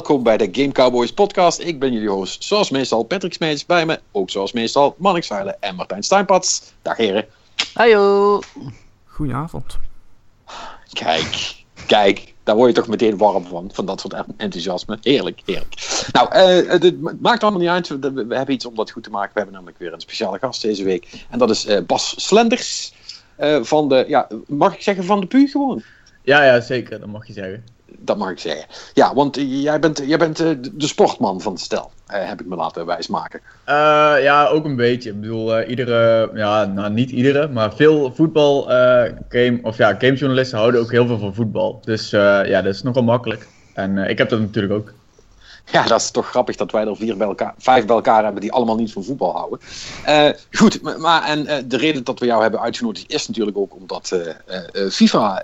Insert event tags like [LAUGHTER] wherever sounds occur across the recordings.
Welkom bij de Game Cowboys podcast. Ik ben jullie host, zoals meestal Patrick Smeets. Bij me ook zoals meestal Mannix Veilen en Martijn Steinpats. Dag heren. Hallo. Goedenavond. Kijk, kijk, daar word je toch meteen warm van, van dat soort enthousiasme. Heerlijk, heerlijk. Nou, uh, het maakt allemaal niet uit. We, we, hebben iets om dat goed te maken. We hebben namelijk weer een speciale gast deze week. En dat is uh, Bas Slenders. Uh, van de, ja, mag ik zeggen van de PU gewoon? Ja, ja, zeker. Dat mag je zeggen dat mag ik zeggen. Ja, want jij bent, jij bent eh, de sportman van het stel, eh, heb ik me laten wijsmaken. Uh, ja, ook een beetje. Ik bedoel, iedere, ja, nou niet iedere, maar veel voetbal game, of ja, gamejournalisten houden ook heel veel van voetbal. Dus ja, dat is nogal makkelijk. En ik heb dat natuurlijk ook. Ja, dat is toch grappig dat wij er vier bij elkaar, vijf bij elkaar hebben die allemaal niet van voetbal houden. goed, maar en de reden dat we jou hebben uitgenodigd is natuurlijk ook omdat FIFA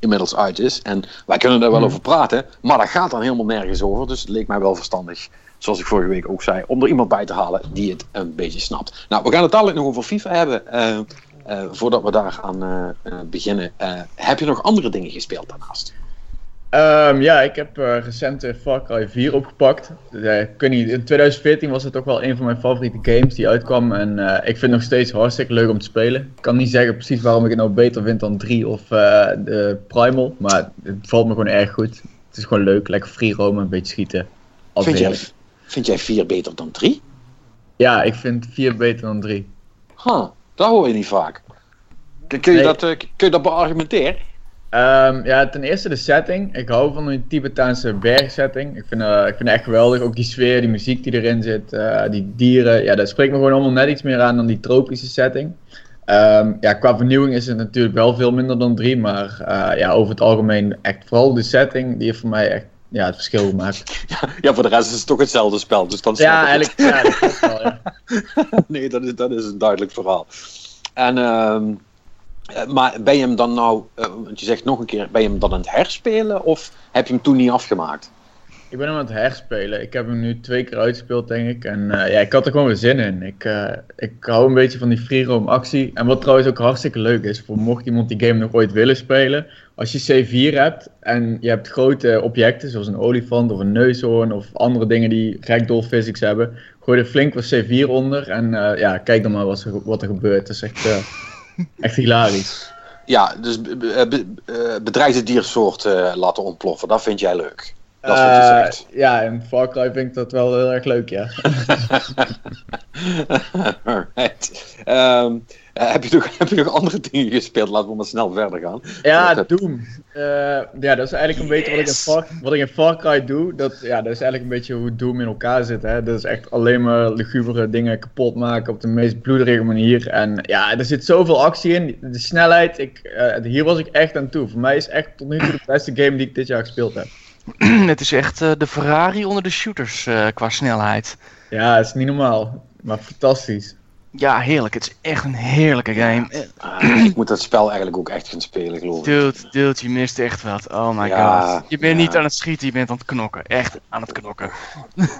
inmiddels uit is. En wij kunnen daar wel hmm. over praten, maar dat gaat dan helemaal nergens over. Dus het leek mij wel verstandig, zoals ik vorige week ook zei, om er iemand bij te halen die het een beetje snapt. Nou, we gaan het dadelijk nog over FIFA hebben. Uh, uh, voordat we daar aan uh, beginnen, heb je nog andere dingen gespeeld daarnaast? Um, ja, ik heb uh, recent Far Cry 4 opgepakt. Uh, ik niet, in 2014 was het toch wel een van mijn favoriete games die uitkwam. En uh, ik vind het nog steeds hartstikke leuk om te spelen. Ik kan niet zeggen precies waarom ik het nou beter vind dan 3 of de Primal. Maar het valt me gewoon erg goed. Het is gewoon leuk, lekker free roamen, een beetje schieten. Vind jij, vind jij 4 beter dan 3? Ja, ik vind 4 beter dan 3. Huh, dat hoor je niet vaak. Kun, kun je, nee. dat, kun je dat beargumenteren? Um, ja, ten eerste de setting. Ik hou van die Tibetaanse bergsetting. Ik vind, uh, ik vind het echt geweldig. Ook die sfeer, die muziek die erin zit, uh, die dieren. Ja, dat spreekt me gewoon allemaal net iets meer aan dan die tropische setting. Um, ja, qua vernieuwing is het natuurlijk wel veel minder dan 3, maar uh, ja, over het algemeen echt vooral de setting, die heeft voor mij echt ja, het verschil gemaakt. Ja, ja, voor de rest is het toch hetzelfde spel, dus dan Ja, eigenlijk, ja, dat wel, ja. [LAUGHS] nee, dat is, dat is een duidelijk verhaal. En... Um... Eh, maar ben je hem dan nou, uh, want je zegt nog een keer, ben je hem dan aan het herspelen of heb je hem toen niet afgemaakt? Ik ben hem aan het herspelen. Ik heb hem nu twee keer uitgespeeld, denk ik. En uh, ja, ik had er gewoon weer zin in. Ik, ik hou een beetje van die free roam actie. En wat trouwens ook hartstikke leuk is, voor mocht iemand die game nog ooit willen spelen. Als je C4 hebt en je hebt grote objecten, zoals een olifant of een neushoorn of andere dingen die ragdoll physics hebben. Gooi er flink wat C4 onder en ja, kijk dan maar wat er, wat er gebeurt. Dat is echt... [LAUGHS] Echt hilarisch. Ja, dus be eh, bedreigde diersoort uh, laten ontploffen, dat vind jij leuk? Dat is wat je uh, zegt. Ja, in Far Cry vind ik dat wel heel erg leuk, ja. [LAUGHS] Alright. Um, uh, heb, je nog, [LAUGHS] heb je nog andere dingen gespeeld? Laten we maar snel verder gaan. Ja, dat Doom. Uh, ja, dat is eigenlijk een beetje wat ik, in Far, wat ik in Far Cry doe. Dat, ja, dat is eigenlijk een beetje hoe Doom in elkaar zit. Hè. Dat is echt alleen maar lugubere dingen kapot maken op de meest bloederige manier. En ja, er zit zoveel actie in. De snelheid, ik, uh, hier was ik echt aan toe. Voor mij is echt tot nu toe de beste game die ik dit jaar gespeeld heb. [CLEARS THROAT] Het is echt de Ferrari onder de shooters qua snelheid. Ja, het is niet normaal. Maar fantastisch. Ja, heerlijk. Het is echt een heerlijke game. Ah, ik moet dat spel eigenlijk ook echt gaan spelen, geloof ik. Dude, dude, je mist echt wat. Oh my ja, god. Je bent ja. niet aan het schieten, je bent aan het knokken. Echt aan het knokken.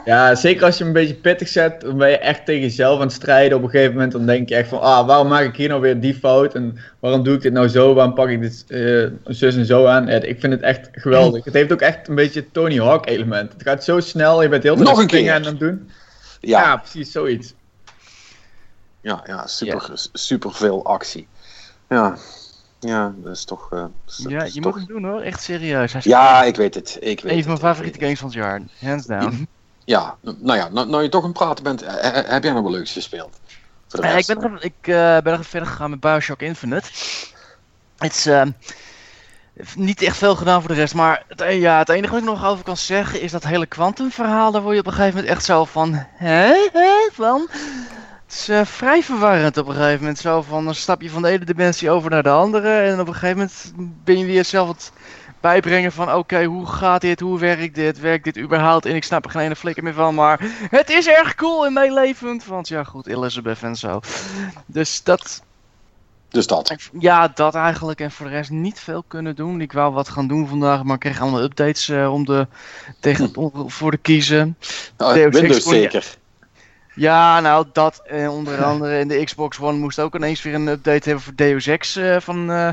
Ja, zeker als je hem een beetje pittig zet, dan ben je echt tegen jezelf aan het strijden. Op een gegeven moment dan denk je echt van, ah, waarom maak ik hier nou weer die fout? En waarom doe ik dit nou zo? Waarom pak ik dit uh, zus en zo aan? Ja, ik vind het echt geweldig. Het heeft ook echt een beetje Tony Hawk element. Het gaat zo snel, je bent heel Nog een keer aan het doen. Ja. ja, precies, zoiets. Ja, ja super, super veel actie. Ja, ja, dat is toch. Uh, ja, je moet hem doen hoor, echt serieus. ja, ik weet het. Ik weet een van mijn favoriete games van het jaar, hands down. Ja, nou ja, nou, nou je toch een praten bent, heb jij nog wel leuks gespeeld? Voor de rest? ik ben nog, ik, uh, ben verder gegaan met Bioshock Infinite. Het is. Uh, niet echt veel gedaan voor de rest, maar het, ja, het enige wat ik nog over kan zeggen is dat hele kwantumverhaal. Daar word je op een gegeven moment echt zo van. Hè? Hè? Van. Is uh, vrij verwarrend op een gegeven moment. Zo van dan stap je van de ene dimensie over naar de andere. En op een gegeven moment ben je weer zelf het bijbrengen van... Oké, hoe gaat dit? Hoe werkt dit? Werkt dit überhaupt? En ik snap er geen ene flikker meer van. Maar het is erg cool en meelevend. Want ja, goed, Elizabeth en zo. Dus dat... Dus dat? Ja, dat eigenlijk. En voor de rest niet veel kunnen doen. Ik wou wat gaan doen vandaag, maar ik kreeg allemaal updates uh, om de, tegen, om, voor de kiezen. Oh, Windows zeker? Ja, nou dat onder [LAUGHS] andere in de Xbox One moest ook ineens weer een update hebben voor Deus Ex uh, van uh,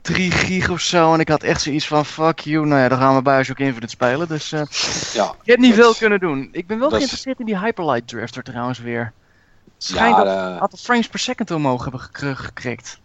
3 gig of zo. En ik had echt zoiets van, fuck you. Nou ja, dan gaan we Bioshock Infinite spelen. Dus eh, Ja, ik heb niet veel kunnen doen. Ik ben wel geïnteresseerd in die Hyperlight Drifter trouwens weer. Het schijnt Ja, dat eh, een aantal frames per second omhoog hebben gekr- gekrikt.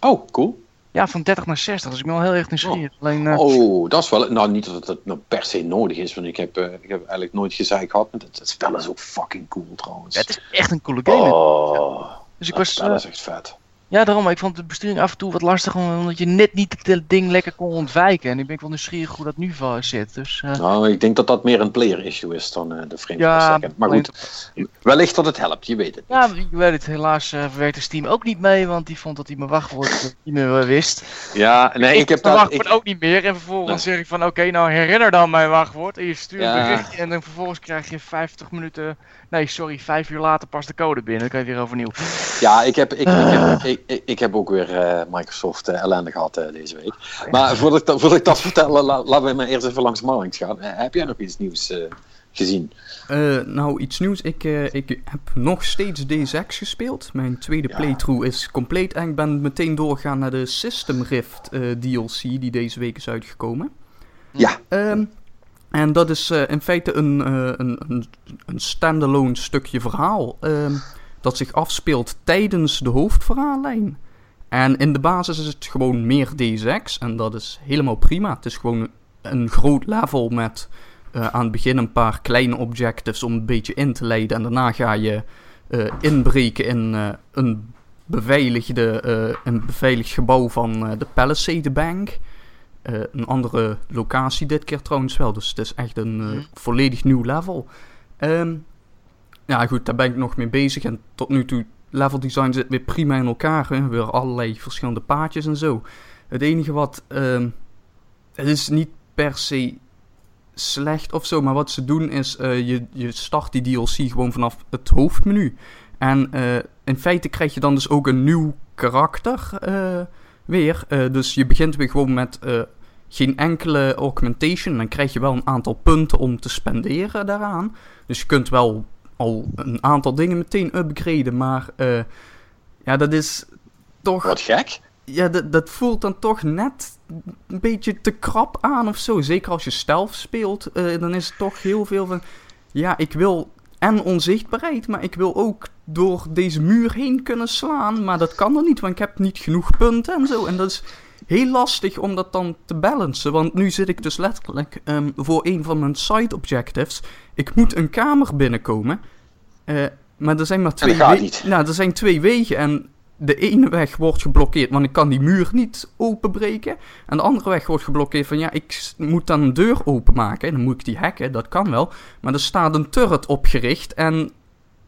Oh, cool. Ja, van 30 naar 60. Dus ik ben wel heel erg nieuwsgierig. Alleen, eh, Oh, dat is wel. Nou, niet dat het nou per se nodig is, want ik heb, eh, ik heb eigenlijk nooit gezeik gehad. Maar het, het spel is ook fucking cool trouwens. het is echt een coole game. oh, dus ik dat was, spel eh, is echt vet. Ja, daarom. maar Ik vond de besturing af en toe wat lastig, omdat je net niet het ding lekker kon ontwijken. En ik ben ik wel nieuwsgierig hoe dat nu zit. Dus, eh, Nou, ik denk dat dat meer een player issue is dan eh, de frames Ja. Maar goed, wellicht dat het helpt, je weet het. Ja, ik weet het. Helaas verwerkte Steam ook niet mee, want die vond dat hij mijn wachtwoord [LAUGHS] niet meer wist. Ja, nee, ik heb mijn daar... wachtwoord Ik, ook niet meer. En vervolgens Nee. zeg ik van, oké, nou herinner dan mijn wachtwoord. En je stuurt Ja. een berichtje en dan vervolgens krijg je 50 minuten... Nee, sorry, 5 uur later pas de code binnen. Dan kan je weer overnieuw. ja, ik heb, ik, ik, heb, ik, ik, ik heb ook weer eh, Microsoft eh, ellende gehad eh, deze week. Maar voordat ik, dat- voordat ik dat vertel, la- laten we maar eerst even langs Marlings gaan. Heb jij nog iets nieuws eh, gezien? Eh, nou, iets nieuws. Ik, eh, ik heb nog steeds Deus Ex gespeeld. Mijn tweede Ja. playthrough is compleet. En ik ben meteen doorgegaan naar de System Rift eh, DLC die deze week is uitgekomen. Ja. Ehm, en dat is eh, in feite een, eh, een, een, een standalone stukje verhaal. ehm, dat zich afspeelt tijdens de hoofdverhaallijn. En in de basis is het gewoon meer Deus Ex. En dat is helemaal prima. Het is gewoon een groot level met eh, aan het begin een paar kleine objectives om een beetje in te leiden. En daarna ga je inbreken in een, beveiligde, een beveiligd gebouw van de Palisade Bank. Eh, een andere locatie dit keer trouwens wel. Dus het is echt een eh, Mhm. volledig nieuw level. Ehm, ja goed, daar ben ik nog mee bezig. En tot nu toe, level design zit weer prima in elkaar. Hè? Weer allerlei verschillende paadjes en zo. Het enige wat... ehm, het is niet per se slecht of zo. Maar wat ze doen is, eh, je, je start die DLC gewoon vanaf het hoofdmenu. En in feite krijg je dan dus ook een nieuw karakter weer. Dus je begint weer gewoon met geen enkele augmentation. Dan krijg je wel een aantal punten om te spenderen daaraan. Dus je kunt wel al een aantal dingen meteen upgraden. Maar eh, ja, dat is toch Wat gek. ja, dat, dat voelt dan toch net een beetje te krap aan of zo. Zeker als je stealth speelt, eh, dan is het toch heel veel van... Ja, ik wil en onzichtbaarheid, maar ik wil ook door deze muur heen kunnen slaan. Maar dat kan er niet, want ik heb niet genoeg punten en zo. En dat is heel lastig om dat dan te balancen. Want nu zit ik dus letterlijk ehm, voor een van mijn side objectives. Ik moet een kamer binnenkomen. Eh, maar er zijn maar twee dat gaat we- niet. Nou, er zijn twee wegen en de ene weg wordt geblokkeerd, want ik kan die muur niet openbreken. En de andere weg wordt geblokkeerd van ja, ik moet dan een deur openmaken. En dan moet ik die hacken, dat kan wel. Maar er staat een turret opgericht en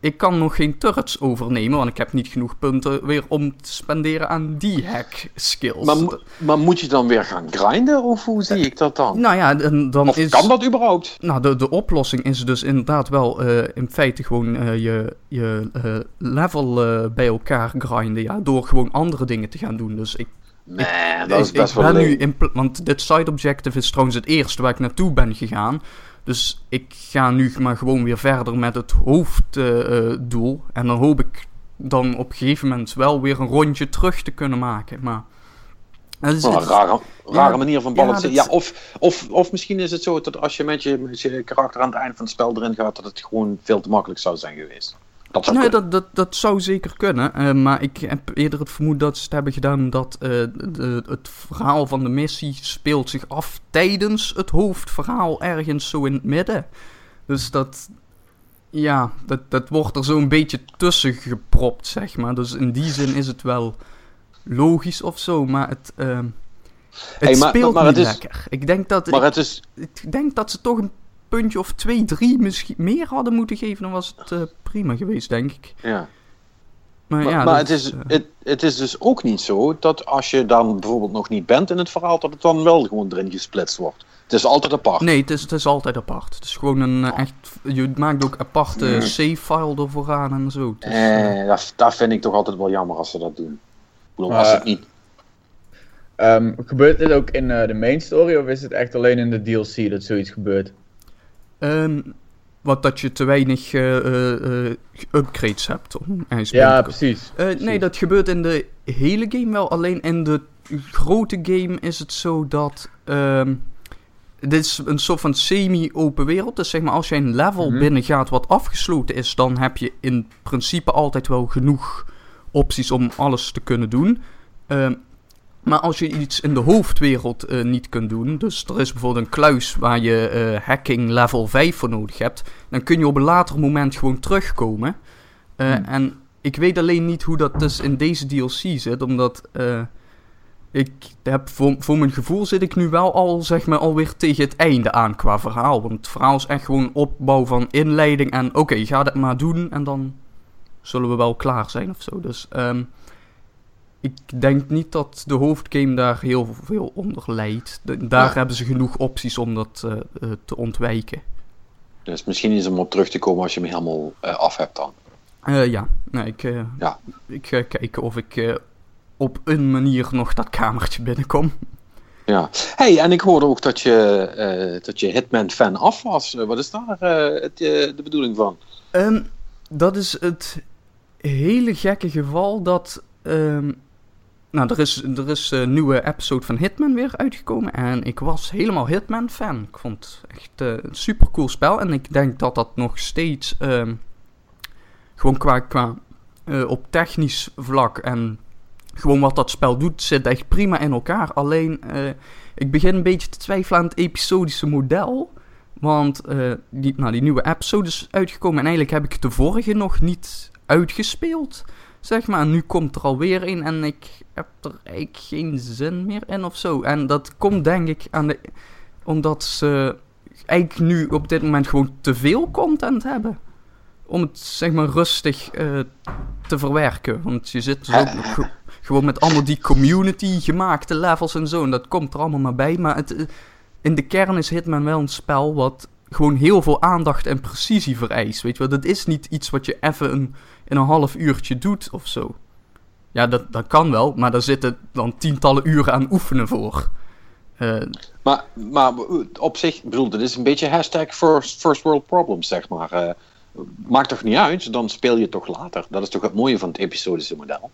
ik kan nog geen turrets overnemen, want ik heb niet genoeg punten weer om te spenderen aan die hack skills. Maar, maar moet je dan weer gaan grinden, of hoe zie ik dat dan? nou ja, dan, dan is... kan dat überhaupt? Nou, de, de oplossing is dus inderdaad wel eh, in feite gewoon eh, je, je eh, level eh, bij elkaar grinden. Ja, door gewoon andere dingen te gaan doen. Dus ik, Nee, dat is best ik wel ben nu leuk. in pl- Want dit side objective is trouwens het eerste waar ik naartoe ben gegaan. Dus ik ga nu maar gewoon weer verder met het hoofddoel. en dan hoop ik dan op een gegeven moment wel weer een rondje terug te kunnen maken. Maar. is- Oh, een rare, rare Ja, manier van ja, balanceren. dat- Ja, of, of, of misschien is het zo dat als je met, je met je karakter aan het eind van het spel erin gaat, dat het gewoon veel te makkelijk zou zijn geweest. Dat zou Nee, dat, dat, dat zou zeker kunnen. eh, maar ik heb eerder het vermoeden dat ze het hebben gedaan dat eh, de, het verhaal van de missie speelt zich af tijdens het hoofdverhaal ergens zo in het midden. Dus dat, ja, dat, dat wordt er zo'n beetje tussen gepropt, zeg maar. Dus in die zin is het wel logisch of zo, maar het, ehm, het Hey, maar- speelt maar niet is- lekker. Ik denk dat, Maar het is, ik denk dat ze toch een puntje of twee, drie misschien meer hadden moeten geven. Dan was het eh, prima geweest, denk ik. ja. Maar, Maar, ja, maar dat het, is, eh, het, het is dus ook niet zo dat als je dan bijvoorbeeld nog niet bent in het verhaal, dat het dan wel gewoon erin gesplitst wordt. Het is altijd apart. Nee, het is, het is altijd apart. Het is gewoon een eh, echt... Je maakt ook aparte save-file ervoor aan en zo. Eh, Eh, dat, dat vind ik toch altijd wel jammer als ze dat doen. Ik bedoel, als het niet... Ehm, gebeurt dit ook in eh, de main story of is het echt alleen in de DLC dat zoiets gebeurt? Ehm, wat dat je te weinig eh, eh, eh, upgrades hebt om Ja, precies. Nee, dat gebeurt in de hele game wel. Alleen in de grote game is het zo dat. ehm, dit is een soort van semi-open wereld. Dus zeg maar, als je een level Mhm. binnengaat wat afgesloten is, dan heb je in principe altijd wel genoeg opties om alles te kunnen doen. Ehm, maar als je iets in de hoofdwereld eh, niet kunt doen, dus er is bijvoorbeeld een kluis waar je eh, hacking level 5 voor nodig hebt, dan kun je op een later moment gewoon terugkomen. Eh, Hmm. En ik weet alleen niet hoe dat dus in deze DLC zit, omdat ik heb voor, voor mijn gevoel zit ik nu wel al, zeg maar, alweer tegen het einde aan qua verhaal. Want het verhaal is echt gewoon opbouw van inleiding en oké, ga dat maar doen en dan zullen we wel klaar zijn of zo. Dus ehm, ik denk niet dat de hoofdgame daar heel veel onder leidt. De- daar Ja. hebben ze genoeg opties om dat eh, eh, te ontwijken. Dus misschien is om op terug te komen als je hem helemaal eh, af hebt dan. Ja, nee, ik, Ja. ik ga kijken of ik op een manier nog dat kamertje binnenkom. Ja. Hey, en ik hoorde ook dat je, dat je Hitman-fan af was. Wat is daar het, de bedoeling van? Ehm, dat is het hele gekke geval dat. ehm, nou, er is, er is een nieuwe episode van Hitman weer uitgekomen. En ik was helemaal Hitman-fan. Ik vond het echt eh, een super cool spel. En ik denk dat dat nog steeds. ehm, gewoon qua. qua eh, op technisch vlak en. Gewoon wat dat spel doet, zit echt prima in elkaar. Alleen. eh, ik begin een beetje te twijfelen aan het episodische model. Want eh, die, nou, die nieuwe episode is uitgekomen en eigenlijk heb ik de vorige nog niet uitgespeeld. Zeg maar, en nu komt er alweer een en ik heb er eigenlijk geen zin meer in of zo. En dat komt denk ik aan de, omdat ze eigenlijk nu op dit moment gewoon te veel content hebben. Om het zeg maar rustig eh, te verwerken. Want je zit dus ook nog ge- gewoon met allemaal die community gemaakte levels en zo. En dat komt er allemaal maar bij. Maar het, eh, in de kern is Hitman wel een spel wat gewoon heel veel aandacht en precisie vereist. Weet je wel, dat is niet iets wat je even een, in een half uurtje doet of zo. Ja, dat, dat kan wel, maar daar zitten dan tientallen uren aan oefenen voor. Eh, Maar, maar op zich, ik bedoel, dit is een beetje hashtag first, first world problems, zeg maar. Eh, maakt toch niet uit, dan speel je het toch later. Dat is toch het mooie van het episodische model.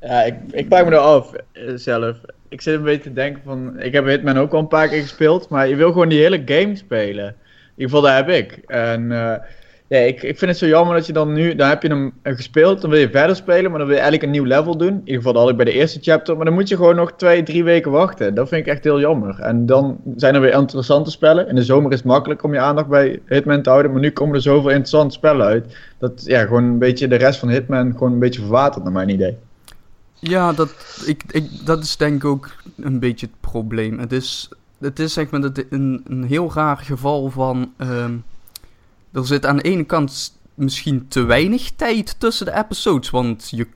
Ja, ik, ik vraag me er af eh, zelf. Ik zit een beetje te denken van... Ik heb Hitman ook al een paar keer gespeeld, maar je wil gewoon die hele game spelen. In ieder geval, daar heb ik. En eh, ja, ik, ik vind het zo jammer dat je dan nu... Dan heb je hem eh, gespeeld, dan wil je verder spelen, maar dan wil je eigenlijk een nieuw level doen. In ieder geval, dat had ik bij de eerste chapter. Maar dan moet je gewoon nog twee, drie weken wachten. Dat vind ik echt heel jammer. En dan zijn er weer interessante spellen. In de zomer is het makkelijk om je aandacht bij Hitman te houden. Maar nu komen er zoveel interessante spellen uit. Dat ja, gewoon een beetje de rest van Hitman gewoon een beetje verwatert, naar mijn idee. Ja, dat, ik, ik, dat is denk ik ook een beetje het probleem. Het is, het is zeg maar een, een heel raar geval van... ehm, er zit aan de ene kant misschien te weinig tijd tussen de episodes. Want je,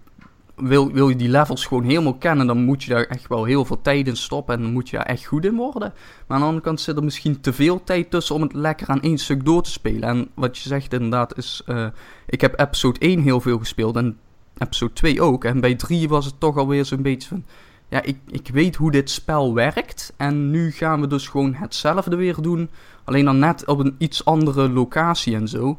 wil, wil je die levels gewoon helemaal kennen... dan moet je daar echt wel heel veel tijd in stoppen... en dan moet je daar echt goed in worden. Maar aan de andere kant zit er misschien te veel tijd tussen... om het lekker aan één stuk door te spelen. En wat je zegt inderdaad is... eh, ik heb episode 1 heel veel gespeeld... en episode 2 ook. En bij 3 was het toch alweer zo'n beetje van... Ja, ik, ik weet hoe dit spel werkt. En nu gaan we dus gewoon hetzelfde weer doen. Alleen dan net op een iets andere locatie en zo.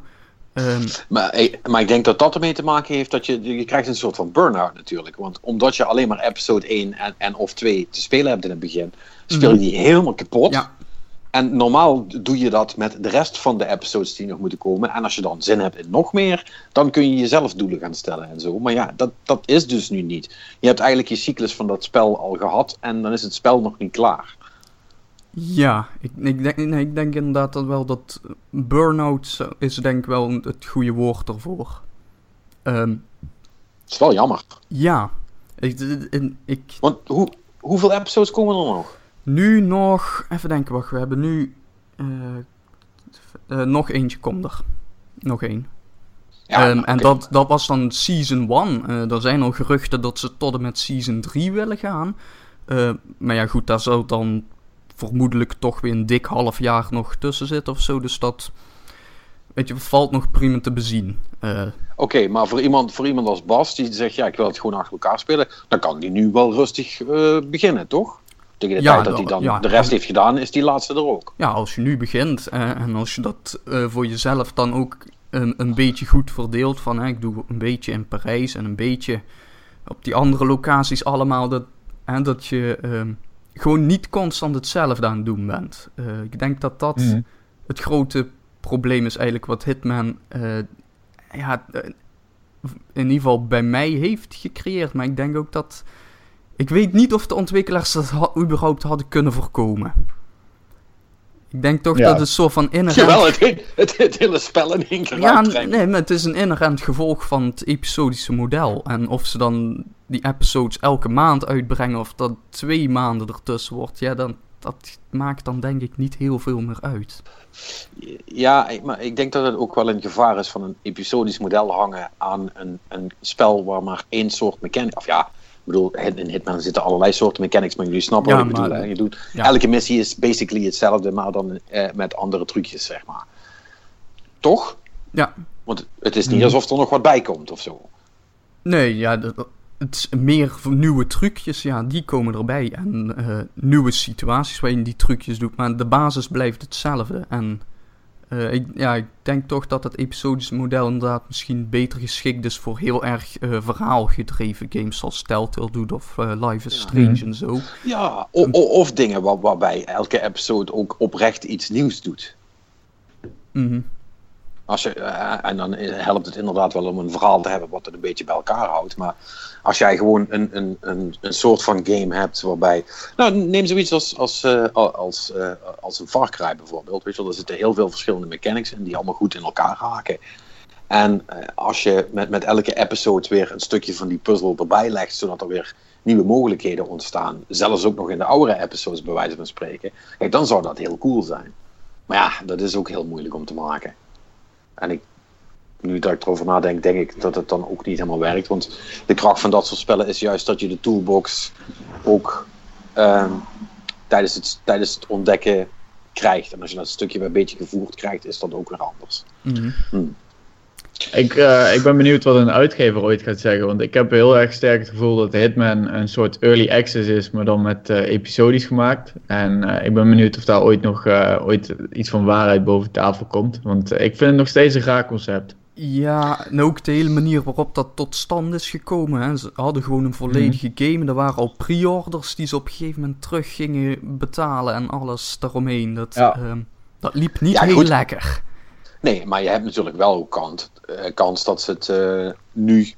Ehm, Maar, maar ik denk dat dat ermee te maken heeft dat je, je krijgt een soort van burn-out natuurlijk. Want omdat je alleen maar episode 1 en, en of 2 te spelen hebt in het begin, speel je die helemaal kapot. ja, En normaal doe je dat met de rest van de episodes die nog moeten komen. En als je dan zin hebt in nog meer, dan kun je jezelf doelen gaan stellen en zo. Maar ja, dat, dat is dus nu niet. Je hebt eigenlijk je cyclus van dat spel al gehad en dan is het spel nog niet klaar. ja ik, ik, denk, nee, ik denk inderdaad dat wel dat burn-out is denk ik wel het goede woord ervoor. Ehm, Het is wel jammer. ja, ik, ik, Want hoe, hoeveel episodes komen er nog? Nu nog, even denken, wacht, we hebben nu, eh, eh, nog eentje komt er. Nog één. Ja, Ehm, en dat, dat was dan season 1. er zijn al geruchten dat ze tot en met season 3 willen gaan. Eh, maar ja, goed, daar zou dan vermoedelijk toch weer een dik half jaar nog tussen zitten of zo. Dus dat, weet je, valt nog prima te bezien. Eh, Oké, maar voor iemand, voor iemand als Bas die zegt, ja, ik wil het gewoon achter elkaar spelen, dan kan die nu wel rustig eh, beginnen, toch? Tegen de Ja, tijd dat hij dan ja. de rest heeft gedaan, is die laatste er ook. ja, als je nu begint eh, en als je dat eh, voor jezelf dan ook een, een beetje goed verdeelt. Van hè, ik doe een beetje in Parijs en een beetje op die andere locaties allemaal dat, hè, dat je ehm, gewoon niet constant hetzelfde aan het doen bent. Eh, ik denk dat dat Mhm. het grote probleem is eigenlijk wat Hitman eh, ja, in ieder geval bij mij heeft gecreëerd. Maar ik denk ook dat... Ik weet niet of de ontwikkelaars dat ha- überhaupt hadden kunnen voorkomen. Ik denk toch Ja. dat het soort van inherent... Jawel, het, he- het, het hele spel in één keer Ja, nee, maar het is een inherent gevolg van het episodische model. En of ze dan die episodes elke maand uitbrengen of dat twee maanden ertussen wordt, ja, dan, dat maakt dan denk ik niet heel veel meer uit. Ja, maar ik denk dat het ook wel een gevaar is van een episodisch model hangen aan een, een spel waar maar één soort mechanic. Of ja, bedoel, in Hitman zitten allerlei soorten mechanics, maar jullie snappen Ja, wat ik bedoel. Hè? Je doet, ja. Elke missie is basically hetzelfde, maar dan eh, met andere trucjes, zeg maar. Toch? Ja. Want het is niet Mhm. alsof er nog wat bij komt of zo. Nee, ja, dat- het is meer nieuwe trucjes, ja, die komen erbij. En eh, nieuwe situaties waarin je die trucjes doet. Maar de basis blijft hetzelfde. En eh, ik, ja, ik denk toch dat het episodische model inderdaad misschien beter geschikt is voor heel erg eh, verhaalgedreven games zoals Telltale doet of eh, Life is Ja. Strange en zo. Ja, o- o- of dingen waar, waarbij elke episode ook oprecht iets nieuws doet. Mhm. Als je, en dan helpt het inderdaad wel om een verhaal te hebben wat het een beetje bij elkaar houdt. Maar als jij gewoon een, een, een, een soort van game hebt waarbij. Nou, neem zoiets als, als, eh, als, eh, als een Far Cry bijvoorbeeld. Weet je wel, er zitten heel veel verschillende mechanics in die allemaal goed in elkaar haken. En eh, als je met, met elke episode weer een stukje van die puzzel erbij legt, zodat er weer nieuwe mogelijkheden ontstaan. Zelfs ook nog in de oudere episodes, bij wijze van spreken. Kijk, dan zou dat heel cool zijn. Maar ja, dat is ook heel moeilijk om te maken. En ik, nu dat ik erover nadenk, denk ik dat het dan ook niet helemaal werkt. Want de kracht van dat soort spellen is juist dat je de toolbox ook ehm, tijdens, het, tijdens het ontdekken krijgt. En als je dat stukje weer een beetje gevoerd krijgt, is dat ook weer anders. Mhm. Ik, eh, ik ben benieuwd wat een uitgever ooit gaat zeggen. Want ik heb heel erg sterk het gevoel dat Hitman een soort early access is, maar dan met eh, episodisch gemaakt. En eh, ik ben benieuwd of daar ooit nog eh, ooit iets van waarheid boven tafel komt. Want ik vind het nog steeds een raar concept. Ja, en ook de hele manier waarop dat tot stand is gekomen. Hè. Ze hadden gewoon een volledige game. En er waren al pre-orders die ze op een gegeven moment terug gingen betalen en alles daaromheen. Dat, Ja. ehm, dat liep niet Ja, heel goed. lekker. Nee, maar je hebt natuurlijk wel ook kans, eh, kans dat ze het eh, nu,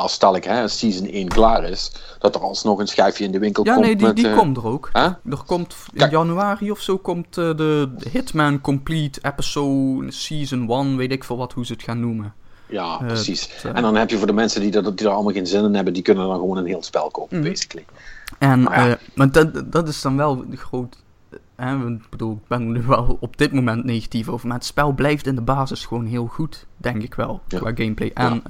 als stel ik hè, season 1 klaar is, dat er alsnog een schijfje in de winkel Ja, komt. nee, die, met, die eh, komt er ook. hè? Er komt in Kijk. januari of zo komt eh, de Hitman Complete Episode Season 1, weet ik veel wat, hoe ze het gaan noemen. Ja, Eh, precies. het, En dan heb je voor de mensen die, dat, die er allemaal geen zin in hebben, die kunnen dan gewoon een heel spel kopen, Mhm. basically. En, Maar ja. maar dat, dat is dan wel groot. Ik bedoel, ik ben er nu wel op dit moment negatief over. Maar het spel blijft in de basis gewoon heel goed, denk ik wel, Ja. qua gameplay. En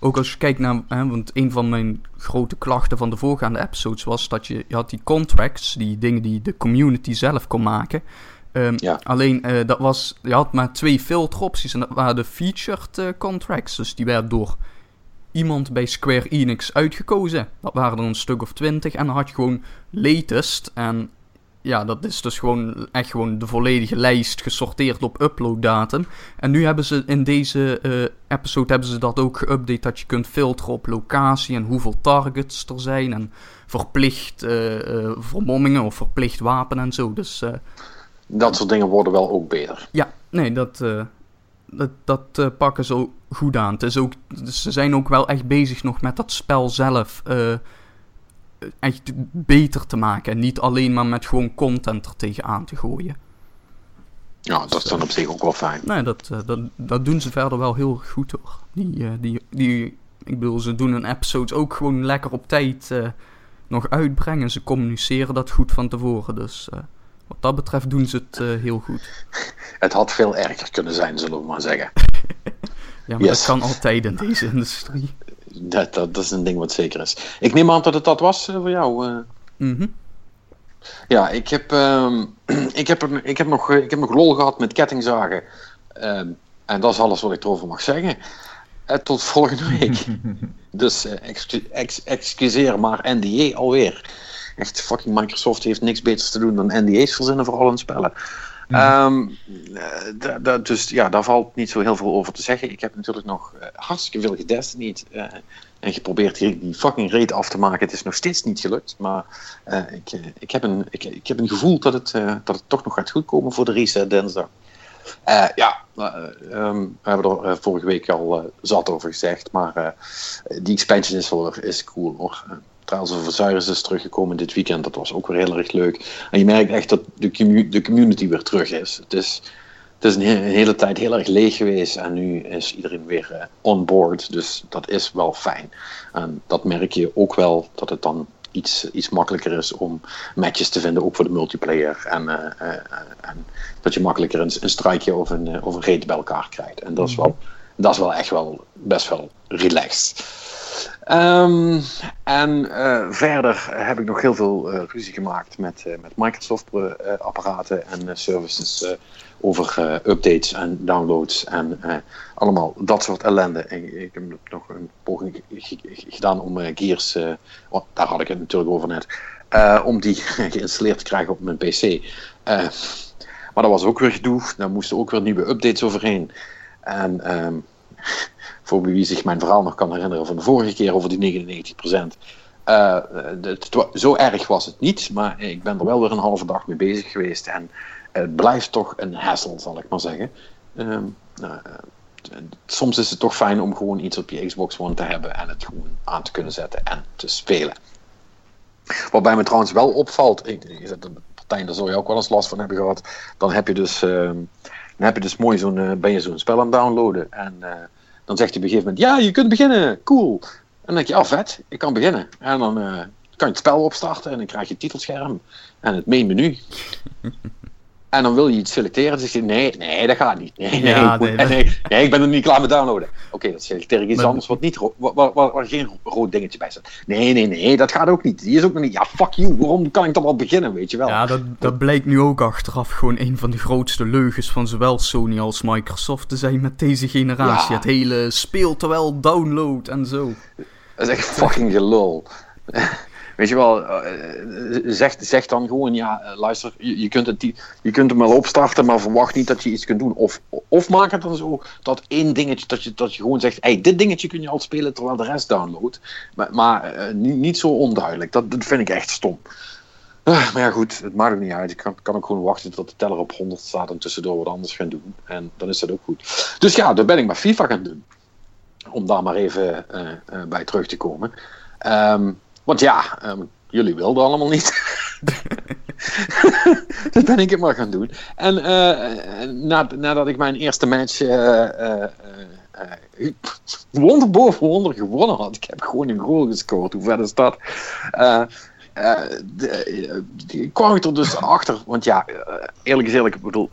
ook als je kijkt naar. Hè, want een van mijn grote klachten van de voorgaande episodes was dat je, je had die contracts, die dingen die de community zelf kon maken. Ehm, Ja. Alleen eh, dat was, je had maar twee filteropties en dat waren de featured eh, contracts. Dus die werden door iemand bij Square Enix uitgekozen. Dat waren er een stuk of twintig. En dan had je gewoon latest. En ja, dat is dus gewoon echt gewoon de volledige lijst gesorteerd op uploaddatum. En nu hebben ze in deze eh, episode hebben ze dat ook geüpdate dat je kunt filteren op locatie en hoeveel targets er zijn. En verplicht eh, vermommingen of verplicht wapen en zo. Dus Dat soort dingen worden wel ook beter. ja, nee, dat, dat, dat pakken ze ook goed aan. Het is ook, ze zijn ook wel echt bezig nog met dat spel zelf echt beter te maken. En niet alleen maar met gewoon content er tegenaan te gooien. Ja, dat is dan op zich ook wel fijn. Nee, dat, eh, dat, dat doen ze verder wel heel goed hoor. Die, eh, die, die, ik bedoel, ze doen een episode ook gewoon lekker op tijd eh, nog uitbrengen. Ze communiceren dat goed van tevoren. Dus wat dat betreft doen ze het heel goed. [LAUGHS] Het had veel erger kunnen zijn, zullen we maar zeggen. [LAUGHS] Ja, maar Yes. dat kan altijd in deze industrie. Dat, dat, dat is een ding wat zeker is. Ik neem aan dat het dat was eh, voor jou. eh. Mhm. Ja, ik heb, ehm, [CLEARS THROAT] ik, heb er, ik, heb nog, eh, ik heb nog lol gehad met kettingzagen. Ehm, en dat is alles wat ik erover mag zeggen. Tot volgende week. [LAUGHS] dus excu- ex- excuseer maar NDA alweer. Echt, fucking Microsoft heeft niks beters te doen dan NDA's verzinnen voor al hun spellen. Ehm, eh, dus ja, daar valt niet zo heel veel over te zeggen. Ik heb natuurlijk nog eh, hartstikke veel gedestinied. eh en geprobeerd die, die fucking reet af te maken. Het is nog steeds niet gelukt. Maar ik, ik, heb een, ik, ik heb een gevoel dat het, dat het toch nog gaat goedkomen voor de reset dinsdag. Ja, um, we hebben er vorige week al zat over gezegd. Maar die expansion is, wel, is cool hoor. Trials of Osiris is teruggekomen dit weekend. Dat was ook weer heel erg leuk. En je merkt echt dat de, de community weer terug is. Het is het is een, hele tijd heel erg leeg geweest en nu is iedereen weer uh, on board. Dus dat is wel fijn. En dat merk je ook wel dat het dan iets, iets makkelijker is om matches te vinden, ook voor de multiplayer. En, uh, uh, en dat je makkelijker een, een strikeje of een, of een raid bij elkaar krijgt. En dat is, wel, dat is wel echt wel best wel relaxed. Um, en verder heb ik nog heel veel ruzie gemaakt met, met Microsoft-apparaten en services over updates en downloads en allemaal dat soort ellende. En ik heb nog een poging gedaan om Gears, oh, daar had ik het natuurlijk over net, om die [LAUGHS] geïnstalleerd te krijgen op mijn PC. maar dat was ook weer gedoe, daar moesten ook weer nieuwe updates overheen. En um, voor wie zich mijn verhaal nog kan herinneren van de vorige keer over die 99%. Uh, het, zo erg was het niet, maar ik ben er wel weer een halve dag mee bezig geweest. En het blijft toch een hassle, zal ik maar zeggen. Ehm, nou, eh, soms is het toch fijn om gewoon iets op je Xbox One te hebben en het gewoon aan te kunnen zetten en te spelen. Waarbij me trouwens wel opvalt, ik, partij, daar zou je ook wel eens last van hebben gehad. Dan heb je dus, uh, dan heb je dus mooi zo'n, ben je zo'n spel aan het downloaden. En dan zegt hij op een gegeven moment, ja, je kunt beginnen, cool. En dan denk je, ah vet, ik kan beginnen. En dan kan je het spel opstarten en dan krijg je het titelscherm en het main menu. [LAUGHS] En dan wil je iets selecteren. Dan zeg je: nee, nee, dat gaat niet. Nee, nee, ja, nee, nee, nee, ik ben er niet klaar met downloaden. Oké, okay, dat selecteer ik iets anders wat niet waar, waar, waar, geen rood dingetje bij staat. Nee, nee, nee, dat gaat ook niet. Die is ook nog niet. Ja, fuck you. Waarom kan ik dan al beginnen, weet je wel? Ja, dat, dat blijkt nu ook achteraf gewoon een van de grootste leugens van zowel Sony als Microsoft te zijn met deze generatie. Het hele speel terwijl download en zo. Dat is echt fucking gelul. Weet je wel, zeg, zeg dan gewoon, ja, luister, je, kunt het, je kunt hem wel opstarten, maar verwacht niet dat je iets kunt doen. Of, of maak het dan zo dat één dingetje, dat je, dat je gewoon zegt, hey, dit dingetje kun je al spelen terwijl de rest downloadt. Maar, maar niet, niet zo onduidelijk, dat, dat vind ik echt stom. maar ja, goed, het maakt ook niet uit. Ik kan, kan ook gewoon wachten tot de teller op 100 staat en tussendoor wat anders gaan doen. En dan is dat ook goed. Dus ja, dat ben ik met FIFA gaan doen. Om daar maar even bij terug te komen. Um, want ja, um, jullie wilden allemaal niet. [LAUGHS] dus ben ik het maar gaan doen. En uh, nadat ik mijn eerste match uh, wonder boven wonder gewonnen had. Ik heb gewoon een goal gescoord. Hoe ver is dat? De, kwam ik er dus achter. Want ja, eerlijk is eerlijk, ik bedoel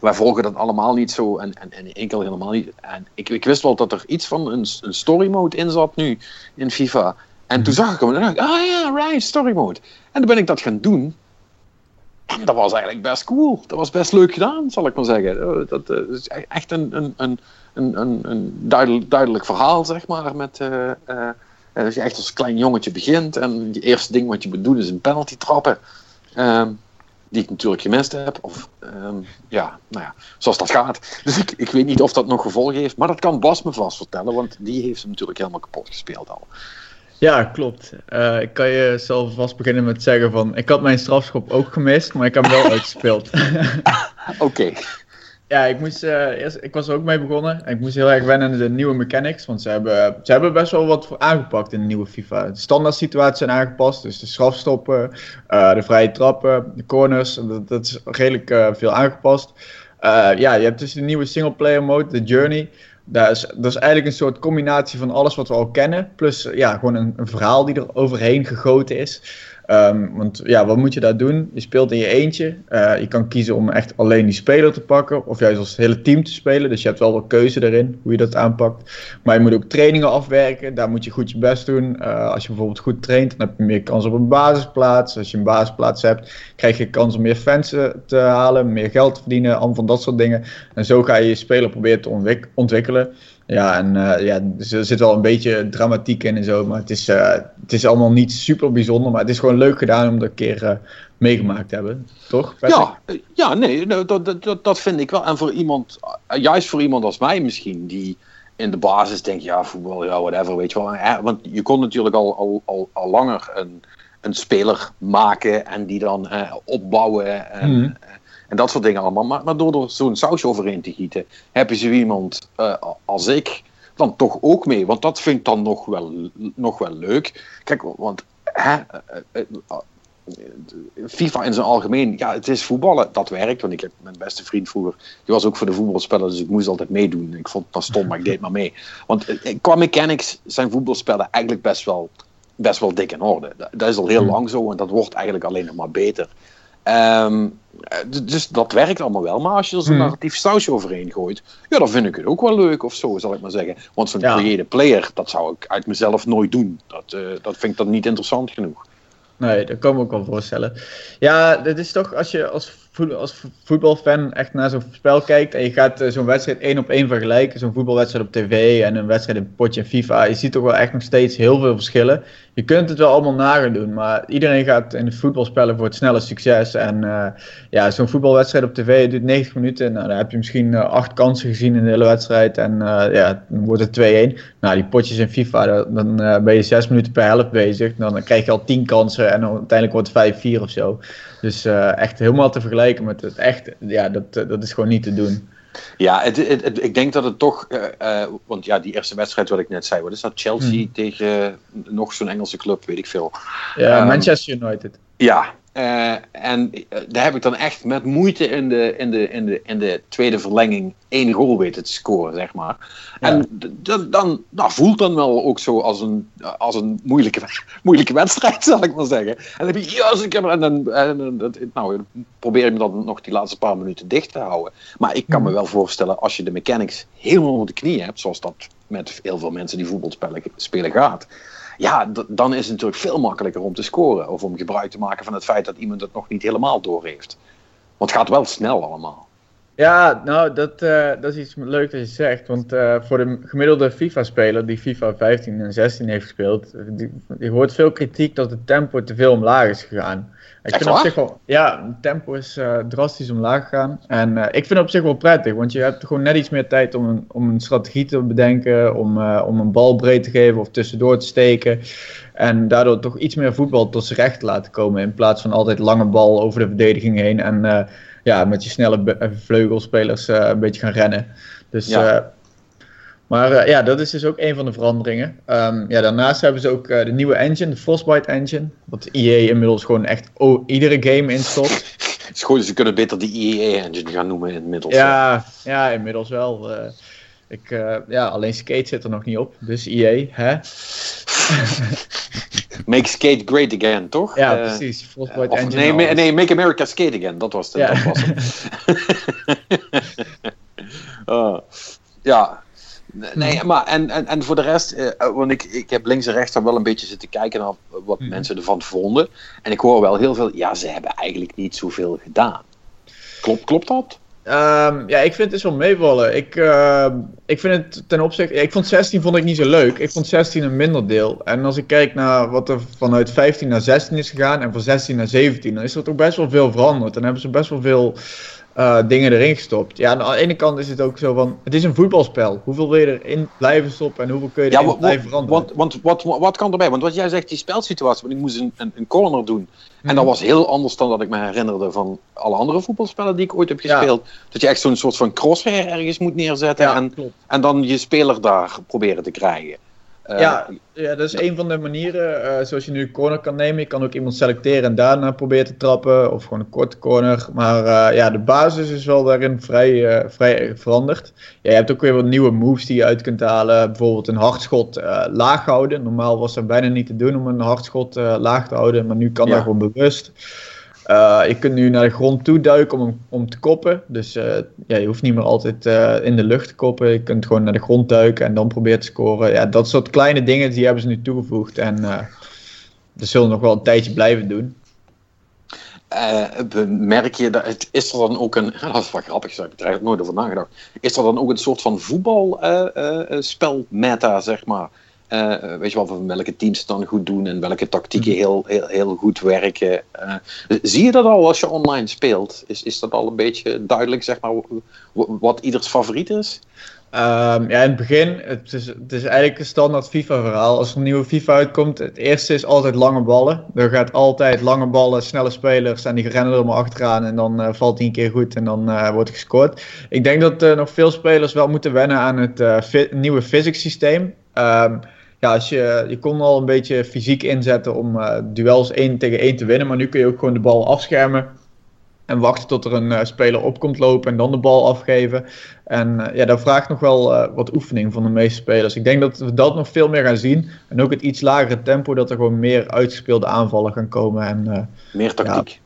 wij volgen dat allemaal niet zo en, en, en enkel helemaal niet. En ik, ik wist wel dat er iets van een, een story mode in zat nu in FIFA. En toen zag ik hem en dacht ik, ah ja, right, story mode. En toen ben ik dat gaan doen. En dat was eigenlijk best cool. Dat was best leuk gedaan, zal ik maar zeggen. Eh, dat, uh, is e-, echt een, een, een, een, een duidelijk, duidelijk verhaal, zeg maar. Met, uh, dat je echt als klein jongetje begint. En je eerste ding wat je moet doen is een penalty trappen. Uh, die ik natuurlijk gemist heb. Of um, ja, nou ja, zoals dat gaat. [LAUGHS] Dus ik, ik weet niet of dat nog gevolgen heeft. Maar dat kan Bas me vast vertellen, want die heeft hem natuurlijk helemaal kapot gespeeld al. Ja, klopt. Uh, ik kan je zelf vast beginnen met zeggen van... Ik had mijn strafschop ook gemist, maar ik heb hem wel [LAUGHS] uitgespeeld. [LAUGHS] Oké. Ja, ik, moest, uh, eerst, ik was er ook mee begonnen. En ik moest heel erg wennen aan de nieuwe mechanics. Want ze hebben, ze hebben best wel wat voor aangepakt in de nieuwe FIFA. De standaard situaties zijn aangepast. Dus de strafstoppen, uh, de vrije trappen, de corners. Dat, dat is redelijk veel aangepast. ja, je hebt dus de nieuwe singleplayer mode, de Journey... Dat is, dat is eigenlijk een soort combinatie van alles wat we al kennen. Plus ja, gewoon een, een verhaal die er overheen gegoten is. Um, want ja, wat moet je daar doen? Je speelt in je eentje. Uh, je kan kiezen om echt alleen die speler te pakken. Of juist als hele team te spelen. Dus je hebt wel wat keuze erin hoe je dat aanpakt. Maar je moet ook trainingen afwerken. Daar moet je goed je best doen. Uh, als je bijvoorbeeld goed traint, dan heb je meer kans op een basisplaats. Als je een basisplaats hebt, krijg je kans om meer fans te halen. Meer geld te verdienen. Allemaal van dat soort dingen. En zo ga je je speler proberen te ontwik ontwikkelen. Ja, en uh, ja, dus er zit wel een beetje dramatiek in en zo. Maar het is, uh, het is allemaal niet super bijzonder. Maar het is gewoon leuk gedaan om dat een keer uh, meegemaakt te hebben. Toch? Ja, ja, nee, nou, dat, dat, dat vind ik wel. En voor iemand, juist voor iemand als mij misschien, die in de basis denk je, ja, voetbal, ja, whatever, weet je wel. Want je kon natuurlijk al, al, al, al langer een, een speler maken en die dan eh, opbouwen en, Mhm. En dat soort dingen allemaal. Maar, maar door er zo'n sausje overheen te gieten, heb je zo iemand eh, als ik dan toch ook mee. Want dat vind ik dan nog wel, nog wel leuk. Kijk, want hè, eh, eh, FIFA in zijn algemeen, ja, het is voetballen. Dat werkt, want ik heb mijn beste vriend vroeger, die was ook voor de voetbalspellen, dus ik moest altijd meedoen. Ik vond het dan stom, maar ik deed maar mee. Want qua mechanics zijn voetbalspellen eigenlijk best wel, best wel dik in orde. Dat, dat is al heel Hmm. lang zo en dat wordt eigenlijk alleen nog maar beter. Ehm, eh, dus dat werkt allemaal wel. Maar als je er zo'n Hmm. narratief sausje overheen gooit, ja, dan vind ik het ook wel leuk of zo, zal ik maar zeggen. Want zo'n Ja. creëerde player, dat zou ik uit mezelf nooit doen. Dat, eh, dat vind ik dan niet interessant genoeg. Nee, dat kan ik me ook wel voorstellen. Ja, dit is toch als je als, als voetbalfan echt naar zo'n spel kijkt en je gaat eh, zo'n wedstrijd één op één vergelijken, zo'n voetbalwedstrijd op tv en een wedstrijd in potje en FIFA, je ziet toch wel echt nog steeds heel veel verschillen. Je kunt het wel allemaal nagaan doen, maar iedereen gaat in het voetbalspellen voor het snelle succes. En eh, ja, zo'n voetbalwedstrijd op tv duurt 90 minuten. Nou, dan heb je misschien eh, acht kansen gezien in de hele wedstrijd. En ja, dan wordt het 2-1. Nou, die potjes in FIFA, dan, ben je zes minuten per helft bezig. Dan krijg je al 10 kansen en uiteindelijk wordt het 5-4 of zo. Dus eh, echt helemaal te vergelijken met het echt, ja, dat, eh, dat is gewoon niet te doen. Ja, het, het, het- ik denk dat het toch. eh, want ja, die eerste wedstrijd wat ik net zei, wat is dat? Chelsea Hmm. tegen nog zo'n Engelse club, weet ik veel. Ja, Ehm, Manchester United. Ja, eh, en eh, daar heb ik dan echt met moeite in de, in de, in de, in de tweede verlenging één goal weten te scoren, zeg maar. Ja. En d- d- dan dat voelt dan wel ook zo als een, als een moeilijke, [LAUGHS] moeilijke wedstrijd, [LAUGHS] zal ik maar zeggen. En dan heb je, yes, ik heb en dan, en dan dat- nou, probeer ik me dan nog die laatste paar minuten dicht te houden. Maar ik kan me wel voorstellen, als je de mechanics helemaal onder de knie hebt, zoals dat met heel veel mensen die voetbal spelen gaat, ja, dan is het natuurlijk veel makkelijker om te scoren. Of om gebruik te maken van het feit dat iemand het nog niet helemaal doorheeft. Want het gaat wel snel allemaal. Ja, nou, dat, eh, dat is iets leuk dat je zegt. Want eh, voor de gemiddelde FIFA-speler die FIFA 15 en 16 heeft gespeeld, die, die hoort veel kritiek dat het tempo te veel omlaag is gegaan. Ik Echt vind op zich wel, ja, het tempo is eh, drastisch omlaag gegaan. En ik vind het op zich wel prettig, want je hebt gewoon net iets meer tijd om een, om een strategie te bedenken, om, om een bal breed te geven of tussendoor te steken. En daardoor toch iets meer voetbal tot zijn recht te laten komen. In plaats van altijd lange bal over de verdediging heen. En ja, met je snelle eh, vleugelspelers eh, een beetje gaan rennen. Dus, Ja. eh, maar ja, dat is dus ook een van de veranderingen. Ehm, ja, daarnaast hebben ze ook de nieuwe engine, de Frostbite engine. Wat EA inmiddels gewoon echt iedere game instopt. Het [LAUGHS] is gewoon, ze kunnen beter die EA-engine gaan noemen inmiddels. ja, ja, inmiddels wel. ik, ja, alleen Skate zit er nog niet op. Dus EA, hè? [LAUGHS] Make skate great again, toch? Ja, Eh, precies. Frostbite of, engine. nee, nee, Make America Skate Again, dat was, de, Ja. dat was het. Ah, [LAUGHS] ja. Nee, maar en, en, en voor de rest, eh, want ik, ik heb links en rechts dan wel een beetje zitten kijken naar wat Mhm. mensen ervan vonden. En ik hoor wel heel veel, ja, ze hebben eigenlijk niet zoveel gedaan. Klopt, klopt dat? Ehm, ja, ik vind het dus wel meevallen. Ik, ehm, ik vind het ten opzichte. ik vond 16 vond ik niet zo leuk. Ik vond 16 een minder deel. En als ik kijk naar wat er vanuit 15 naar 16 is gegaan en van 16 naar 17, dan is er toch best wel veel veranderd. En hebben ze best wel veel eh, dingen erin gestopt. Ja, aan de ene kant is het ook zo van. Het is een voetbalspel. Hoeveel wil je erin blijven stoppen en hoeveel kun je Ja, erin wa- blijven veranderen? want, want wat, wat, wat kan erbij? Want wat jij zegt, die spelsituatie, want ik moest een, een, een corner doen. En Mhm. dat was heel anders dan dat ik me herinnerde van alle andere voetbalspellen die ik ooit heb Ja. gespeeld. Dat je echt zo'n soort van crosshair ergens moet neerzetten ja, en, klopt. en dan je speler daar proberen te krijgen. Eh, Ja, ja, dat is een van de manieren. eh, zoals je nu een corner kan nemen. Je kan ook iemand selecteren en daarna proberen te trappen. Of gewoon een korte corner. Maar eh, ja, de basis is wel daarin vrij, vrij veranderd. Ja, je hebt ook weer wat nieuwe moves die je uit kunt halen. Bijvoorbeeld een hardschot laag houden. Normaal was dat bijna niet te doen om een hardschot laag te houden. Maar nu kan Ja. dat gewoon bewust. Eh, je kunt nu naar de grond toe duiken om, om te koppen. Dus eh, ja, je hoeft niet meer altijd eh, in de lucht te koppen. Je kunt gewoon naar de grond duiken en dan proberen te scoren. Ja, dat soort kleine dingen die hebben ze nu toegevoegd. En dat zullen nog wel een tijdje blijven doen. merk je dat, is er dan ook een, [LAUGHS] dat is wel grappig, daar heb ik er eigenlijk nooit over nagedacht. Is er dan ook een soort van voetbalspelmeta, zeg maar? Eh, weet je wel, van welke teams het dan goed doen en welke tactieken heel, heel, heel goed werken. Eh, zie je dat al als je online speelt? Is, is dat al een beetje duidelijk, zeg maar, wat ieders favoriet is? Ehm, ja, in het begin, het is, het is eigenlijk een standaard FIFA-verhaal. Als er een nieuwe FIFA uitkomt, het eerste is altijd lange ballen. Er gaat altijd lange ballen, snelle spelers en die rennen er maar achteraan en dan uh, valt hij een keer goed en dan uh, wordt gescoord. Ik denk dat uh, nog veel spelers wel moeten wennen aan het fi nieuwe physics systeem. Um, ja, als je, je kon al een beetje fysiek inzetten om duels 1 tegen 1 te winnen, maar nu kun je ook gewoon de bal afschermen en wachten tot er een uh, speler op komt lopen en dan de bal afgeven. En uh, ja, dat vraagt nog wel wat oefening van de meeste spelers. Ik denk dat we dat nog veel meer gaan zien. En ook het iets lagere tempo, dat er gewoon meer uitgespeelde aanvallen gaan komen. En, meer tactiek. Ja,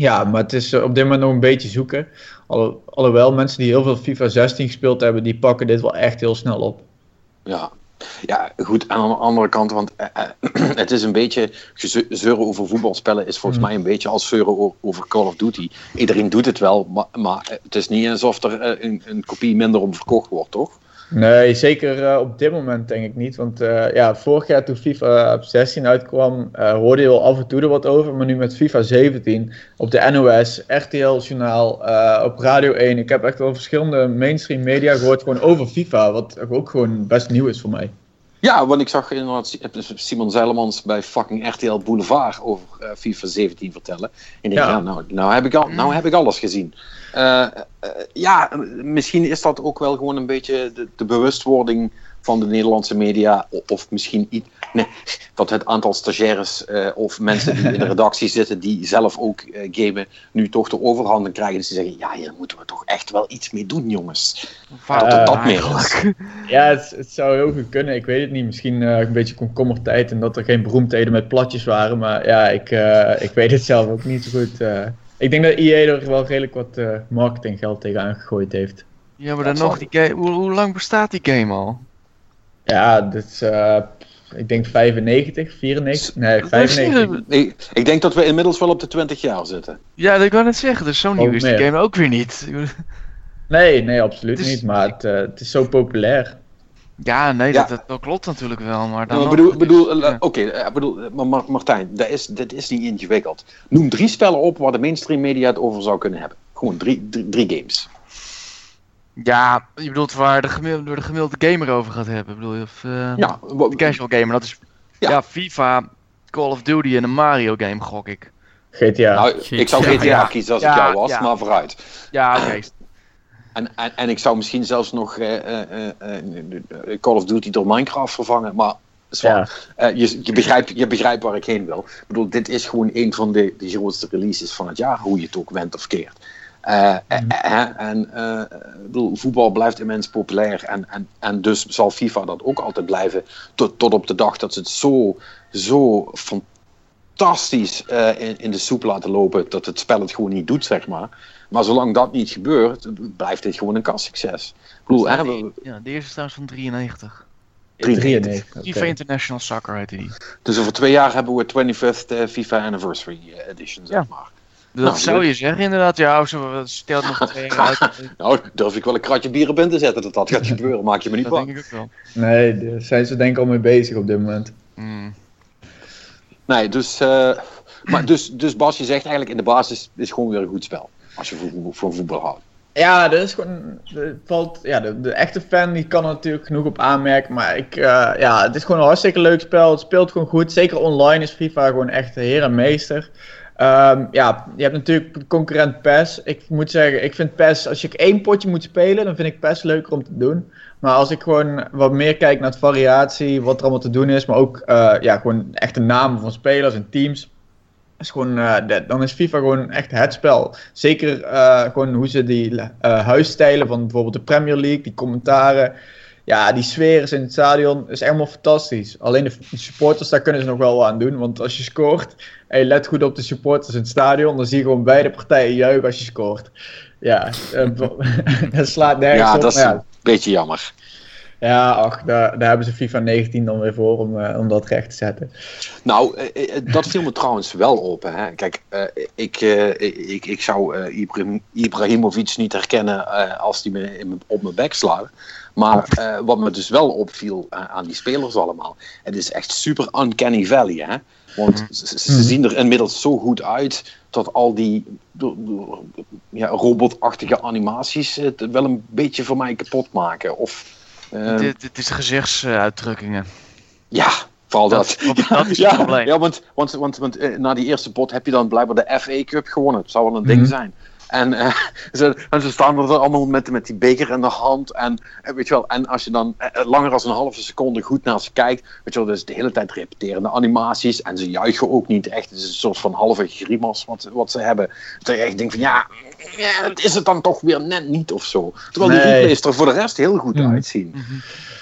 ja, maar het is op dit moment nog een beetje zoeken. Alho alhoewel mensen die heel veel FIFA 16 gespeeld hebben, die pakken dit wel echt heel snel op. Ja, ja, goed. Aan de andere kant, want uh, uh, [CLEARS THROAT] het is een beetje. Zeuren over voetbalspellen is volgens mm. mij een beetje als zeuren over Call of Duty. Iedereen doet het wel, maar, maar het is niet alsof er uh, een, een, kopie minder om verkocht wordt, toch? Nee, zeker op dit moment denk ik niet. Want ja, vorig jaar toen FIFA 16 uitkwam, hoorde je wel af en toe er wat over. Maar nu met FIFA 17 op de NOS, RTL-journaal, op Radio 1. Ik heb echt wel verschillende mainstream media gehoord gewoon over FIFA. Wat ook gewoon best nieuw is voor mij. Ja, want ik zag inderdaad Simon Zeilemans bij fucking RTL Boulevard over uh, FIFA 17 vertellen. En ik denk, ja. ja, nou, nou, heb ik al, nou heb ik alles gezien. Uh, uh, ja, misschien is dat ook wel gewoon een beetje de, de bewustwording van de Nederlandse media. Of misschien iets. Nee, dat het aantal stagiaires uh, of mensen die in de [LAUGHS] redactie zitten, die zelf ook uh, gamen, nu toch de overhanden krijgen. Dus ze zeggen: Ja, hier moeten we toch echt wel iets mee doen, jongens. dat het dat meer is. [LAUGHS] Ja, het, het, zou heel goed kunnen. Ik weet het niet. Misschien uh, een beetje komkommertijd en dat er geen beroemdheden met platjes waren. Maar ja, ik, ik weet het zelf ook niet zo goed. ik denk dat EA er wel redelijk wat marketinggeld tegenaan gegooid heeft. Ja, maar dan nog, die game, hoe, hoe lang bestaat die game al? Ja, dit is, uh, ik denk 95, 94, nee 95. Ik, ik denk dat we inmiddels wel op de 20 jaar zitten. Ja, dat kan het zeggen, dus zo nieuw is de game ook weer niet. [LAUGHS] Nee, nee, absoluut is... niet, maar het, uh, het is zo populair. Ja, nee, ja. Dat, dat, klopt natuurlijk wel, maar dan... Ja, maar bedoel, bedoel, Oké, okay, bedoel, maar Martijn, dat is, dat is niet ingewikkeld. Noem drie spellen op waar de mainstream media het over zou kunnen hebben. Gewoon drie, drie, drie games. Ja, je bedoelt waar de gemiddelde, door de gemiddelde gamer over gaat hebben, bedoel je? Of, uh, ja, de casual gamer, dat is ja. ja. FIFA, Call of Duty en een Mario game, gok ik. GTA. Nou, ik zou GTA ja, kiezen als ik jou was, maar vooruit. Ja, oké. Okay. En, en, en ik zou misschien zelfs nog uh, uh, Call of Duty door Minecraft vervangen, maar je, je, begrijpt, je begrijpt waar ik heen wil. Ik bedoel, dit is gewoon een van de, de grootste releases van het jaar, hoe je het ook went of keert. Uh, en uh, bedoel, voetbal blijft immens populair. En, en, en dus zal FIFA dat ook altijd blijven. Tot, tot op de dag dat ze het zo, zo fantastisch in, in de soep laten lopen. Dat het spel het gewoon niet doet, zeg maar. Maar zolang dat niet gebeurt, blijft dit gewoon een kastsucces. Ik bedoel, hè, we... Ja, de eerste is trouwens van 93. 93. FIFA International Soccer heette die. Dus over twee jaar hebben we 25th FIFA Anniversary Edition, zeg ja. maar. Dat nou, zou je zeggen inderdaad, ja, zo stelt nog twee jaar uit. [LAUGHS] nou, durf ik wel een kratje bier op in te zetten dat dat gaat gebeuren, maak je me niet dat bang. denk ik ook wel. Nee, daar zijn ze denk ik al mee bezig op dit moment. Mm. Nee, dus, uh, maar dus, dus Bas, je zegt eigenlijk in de basis is gewoon weer een goed spel, als je voor, voor voetbal houdt. Ja, dat is gewoon. Het valt, ja, de, de, echte fan die kan er natuurlijk genoeg op aanmerken. Maar ik, uh, ja, het is gewoon een hartstikke leuk spel. Het speelt gewoon goed. Zeker online is FIFA gewoon echt heer en meester. Um, ja, je hebt natuurlijk concurrent PES. Ik moet zeggen, ik vind PES, als je één potje moet spelen, dan vind ik PES leuker om te doen. Maar als ik gewoon wat meer kijk naar het variatie, wat er allemaal te doen is, maar ook uh, ja, gewoon echte namen van spelers en teams, is gewoon, uh, dan is FIFA gewoon echt het spel. Zeker uh, gewoon hoe ze die huisstijlen van bijvoorbeeld de Premier League, die commentaren ja, die sfeer is in het stadion is helemaal fantastisch. Alleen de supporters, daar kunnen ze nog wel aan doen. Want als je scoort en je let goed op de supporters in het stadion, dan zie je gewoon beide partijen juichen als je scoort. Ja, [LAUGHS] dat slaat nergens ja, op. Dat is een beetje jammer. Ja, ach, daar, daar hebben ze FIFA 19 dan weer voor om, eh, om dat recht te zetten. Nou, eh, eh, dat viel me trouwens wel op. Hè. Kijk, eh, ik, eh, ik, ik zou eh, Ibrahim, Ibrahimovic niet herkennen eh, als die me in op mijn bek slaat. Maar eh, wat me dus wel opviel eh, aan die spelers allemaal, het is echt super uncanny valley. Hè? Want ze, ze- Mhm. zien er inmiddels zo goed uit dat al die ja, robotachtige animaties het wel een beetje voor mij kapot maken. Of, eh, Dit, dit is gezichtsuitdrukkingen. ja, vooral dat. Dat- is het ja, probleem. Ja, want, want, want, want eh, na die eerste pot heb je dan blijkbaar de FA Cup gewonnen. Het zou wel een ding Mhm. zijn. En, eh, [LAUGHS] ze, en ze staan er allemaal met, met die beker in de hand. En, eh, weet je wel, en als je dan eh, langer dan een halve seconde goed naar ze kijkt, weet je wel, dus de hele tijd repeterende animaties. En ze juichen ook niet echt. Het is een soort van halve grimas wat, wat ze hebben. Dat je echt denkt van ja, ja, het is het dan toch weer net niet of zo. Terwijl die replays er voor de rest heel goed Mhm. uitzien.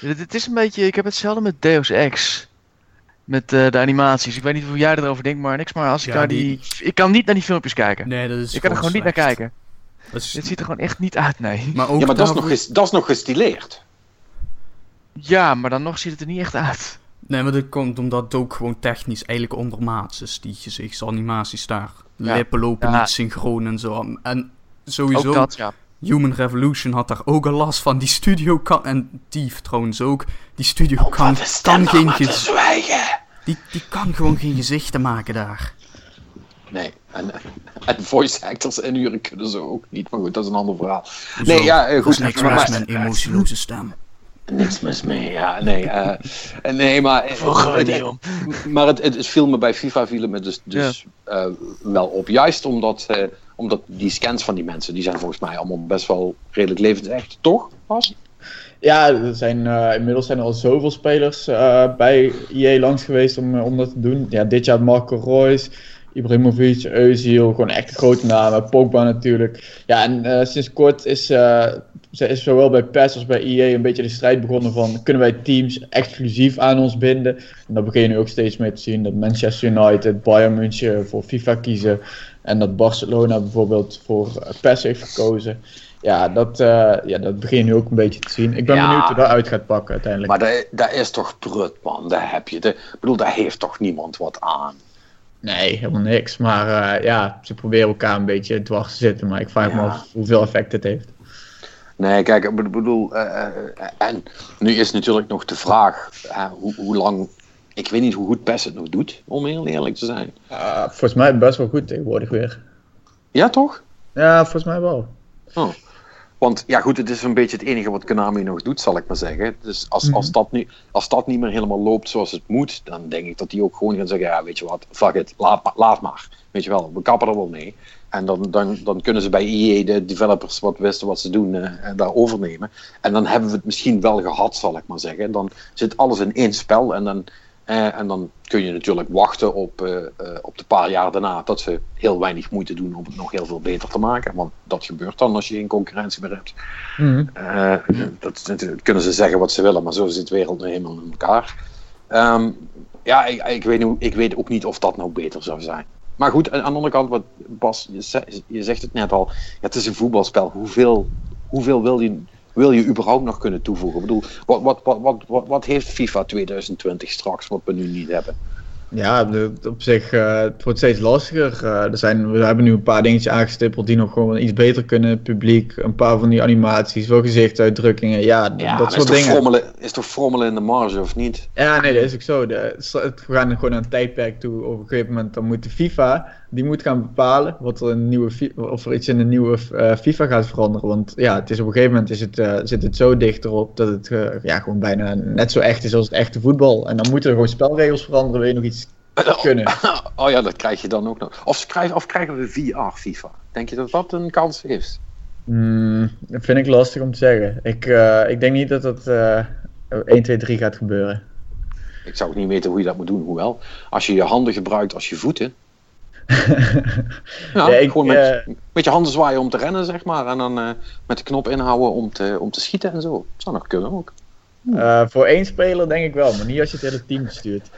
Dit, dit is een beetje, ik heb hetzelfde met Deus Ex. Met eh, de animaties. Ik weet niet hoe jij erover denkt, maar niks. Maar als ik Ja, naar die... Ik kan niet naar die filmpjes kijken. Nee, dat is ik kan er gewoon niet naar kijken. Dat is- Dit ziet er gewoon echt niet uit, nee. maar ook Ja, maar dat is, nog, ges- dat is nog gestileerd. Ja, maar dan nog ziet het er niet echt uit. Nee, maar dat komt omdat het ook gewoon technisch eigenlijk ondermaats is, die gezichtsanimaties daar. Ja. Lippen lopen Ja. niet synchroon en zo. En Ook sowieso, dat, ja. Human Revolution had daar ook al last van. Die studio kan, en Thief trouwens ook, die studio Oh, kan, kan, geen zwijgen. die, die kan gewoon geen gezichten maken daar. Nee, en, en voice actors inhuren kunnen ze ook niet. Maar goed, dat is een ander verhaal. Hoezo? Nee, ja, eh, goed. is niks maar- mis met een emotieloze stem. Niks mis mee, ja. Nee, eh, nee maar... die om. Maar het, het, het viel me bij FIFA viel het me dus, dus eh, wel op. Juist omdat, eh, omdat die scans van die mensen, die zijn volgens mij allemaal best wel redelijk levensecht, toch? Bas? Ja, er zijn, eh, inmiddels zijn er al zoveel spelers eh, bij EA langs geweest om, eh, om dat te doen. Ja, dit jaar Marco Reus, Ibrahimovic, Özil, gewoon echt grote namen. Pogba natuurlijk. Ja, en sinds kort is, is zowel bij PES als bij EA een beetje de strijd begonnen van... kunnen wij teams exclusief aan ons binden? En daar begin je nu ook steeds mee te zien. Dat Manchester United, Bayern München voor FIFA kiezen. En dat Barcelona bijvoorbeeld voor eh, PES heeft gekozen. Ja, dat, eh, ja, dat begin je nu ook een beetje te zien. Ik ben Ja. benieuwd hoe dat uit gaat pakken uiteindelijk. Maar dat, dat is toch prut, man. Daar heb je. De, ik bedoel, daar heeft toch niemand wat aan. Nee, helemaal niks. Maar eh, ja, ze proberen elkaar een beetje dwars te zitten. Maar ik vraag me af hoeveel effect het heeft. Nee, kijk, ik bedoel, en nu is natuurlijk nog de vraag hoe, hoe lang. Ik weet niet hoe goed PES het nog doet, om heel eerlijk te zijn. Ah, volgens mij best wel goed tegenwoordig weer. Ja, toch? Ja, volgens mij wel. Oh. Want ja, goed, het is een beetje het enige wat Konami nog doet, zal ik maar zeggen. Dus als, als, dat, nu, als dat niet meer helemaal loopt zoals het moet, dan denk ik dat die ook gewoon gaan zeggen: ja, weet je wat, fuck it, laat, maar- laat maar. Weet je wel, we kappen er wel mee. En dan, dan, dan kunnen ze bij EA, de developers, wat wisten wat ze doen, eh, daar overnemen. En dan hebben we het misschien wel gehad, zal ik maar zeggen. Dan zit alles in één spel en dan, en dan kun je natuurlijk wachten op, eh, eh, op de paar jaar daarna dat ze heel weinig moeite doen om het nog heel veel beter te maken. Want dat gebeurt dan als je geen concurrentie meer hebt. Eh, dat, dat kunnen ze zeggen wat ze willen, maar zo zit de wereld nu helemaal in elkaar. Ehm, ja, ik, ik, weet, nu- ik weet ook niet of dat nou beter zou zijn. Maar goed, aan de andere kant, wat Bas, je, ze- je zegt het net al, ja, het is een voetbalspel. Hoeveel, hoeveel wil, je, wil je überhaupt nog kunnen toevoegen? Ik bedoel, wat, wat, wat, wat, wat, heeft FIFA 2020 straks wat we nu niet hebben? Ja, de- op zich, eh, het wordt steeds lastiger. Eh, er zijn, we hebben nu een paar dingetjes aangestippeld die nog gewoon iets beter kunnen. Publiek, een paar van die animaties, wel gezichtsuitdrukkingen. Ja, dat soort is, dingen. frommelen, is toch frommelen in de marge of niet? Ja, nee, dat is ook zo. De, we gaan gewoon naar een tijdperk toe. Op een gegeven moment dan moet de FIFA, die moet gaan bepalen wat er een nieuwe, of er iets in de nieuwe eh, FIFA gaat veranderen. Want ja, het is op een gegeven moment is het, zit het zo dichterop dat het ja, gewoon bijna net zo echt is als het echte voetbal. En dan moeten er gewoon spelregels veranderen, wil je nog iets [LAUGHS] kunnen. [LAUGHS] Oh ja, dat krijg je dan ook nog. Of, krijgen, of krijgen we VR FIFA? Denk je dat dat een kans heeft? Hmm, dat vind ik lastig om te zeggen. Ik, eh, ik denk niet dat dat eh 1, 2, 3 gaat gebeuren. Ik zou ook niet weten hoe je dat moet doen. Hoewel, als je je handen gebruikt als je voeten. [LAUGHS] Ja, ik, gewoon met, eh, met je handen zwaaien om te rennen, zeg maar. En dan eh, met de knop inhouden om te, om te schieten en zo. Dat zou nog kunnen ook. Voor één speler denk ik wel, maar niet als je het hele team stuurt.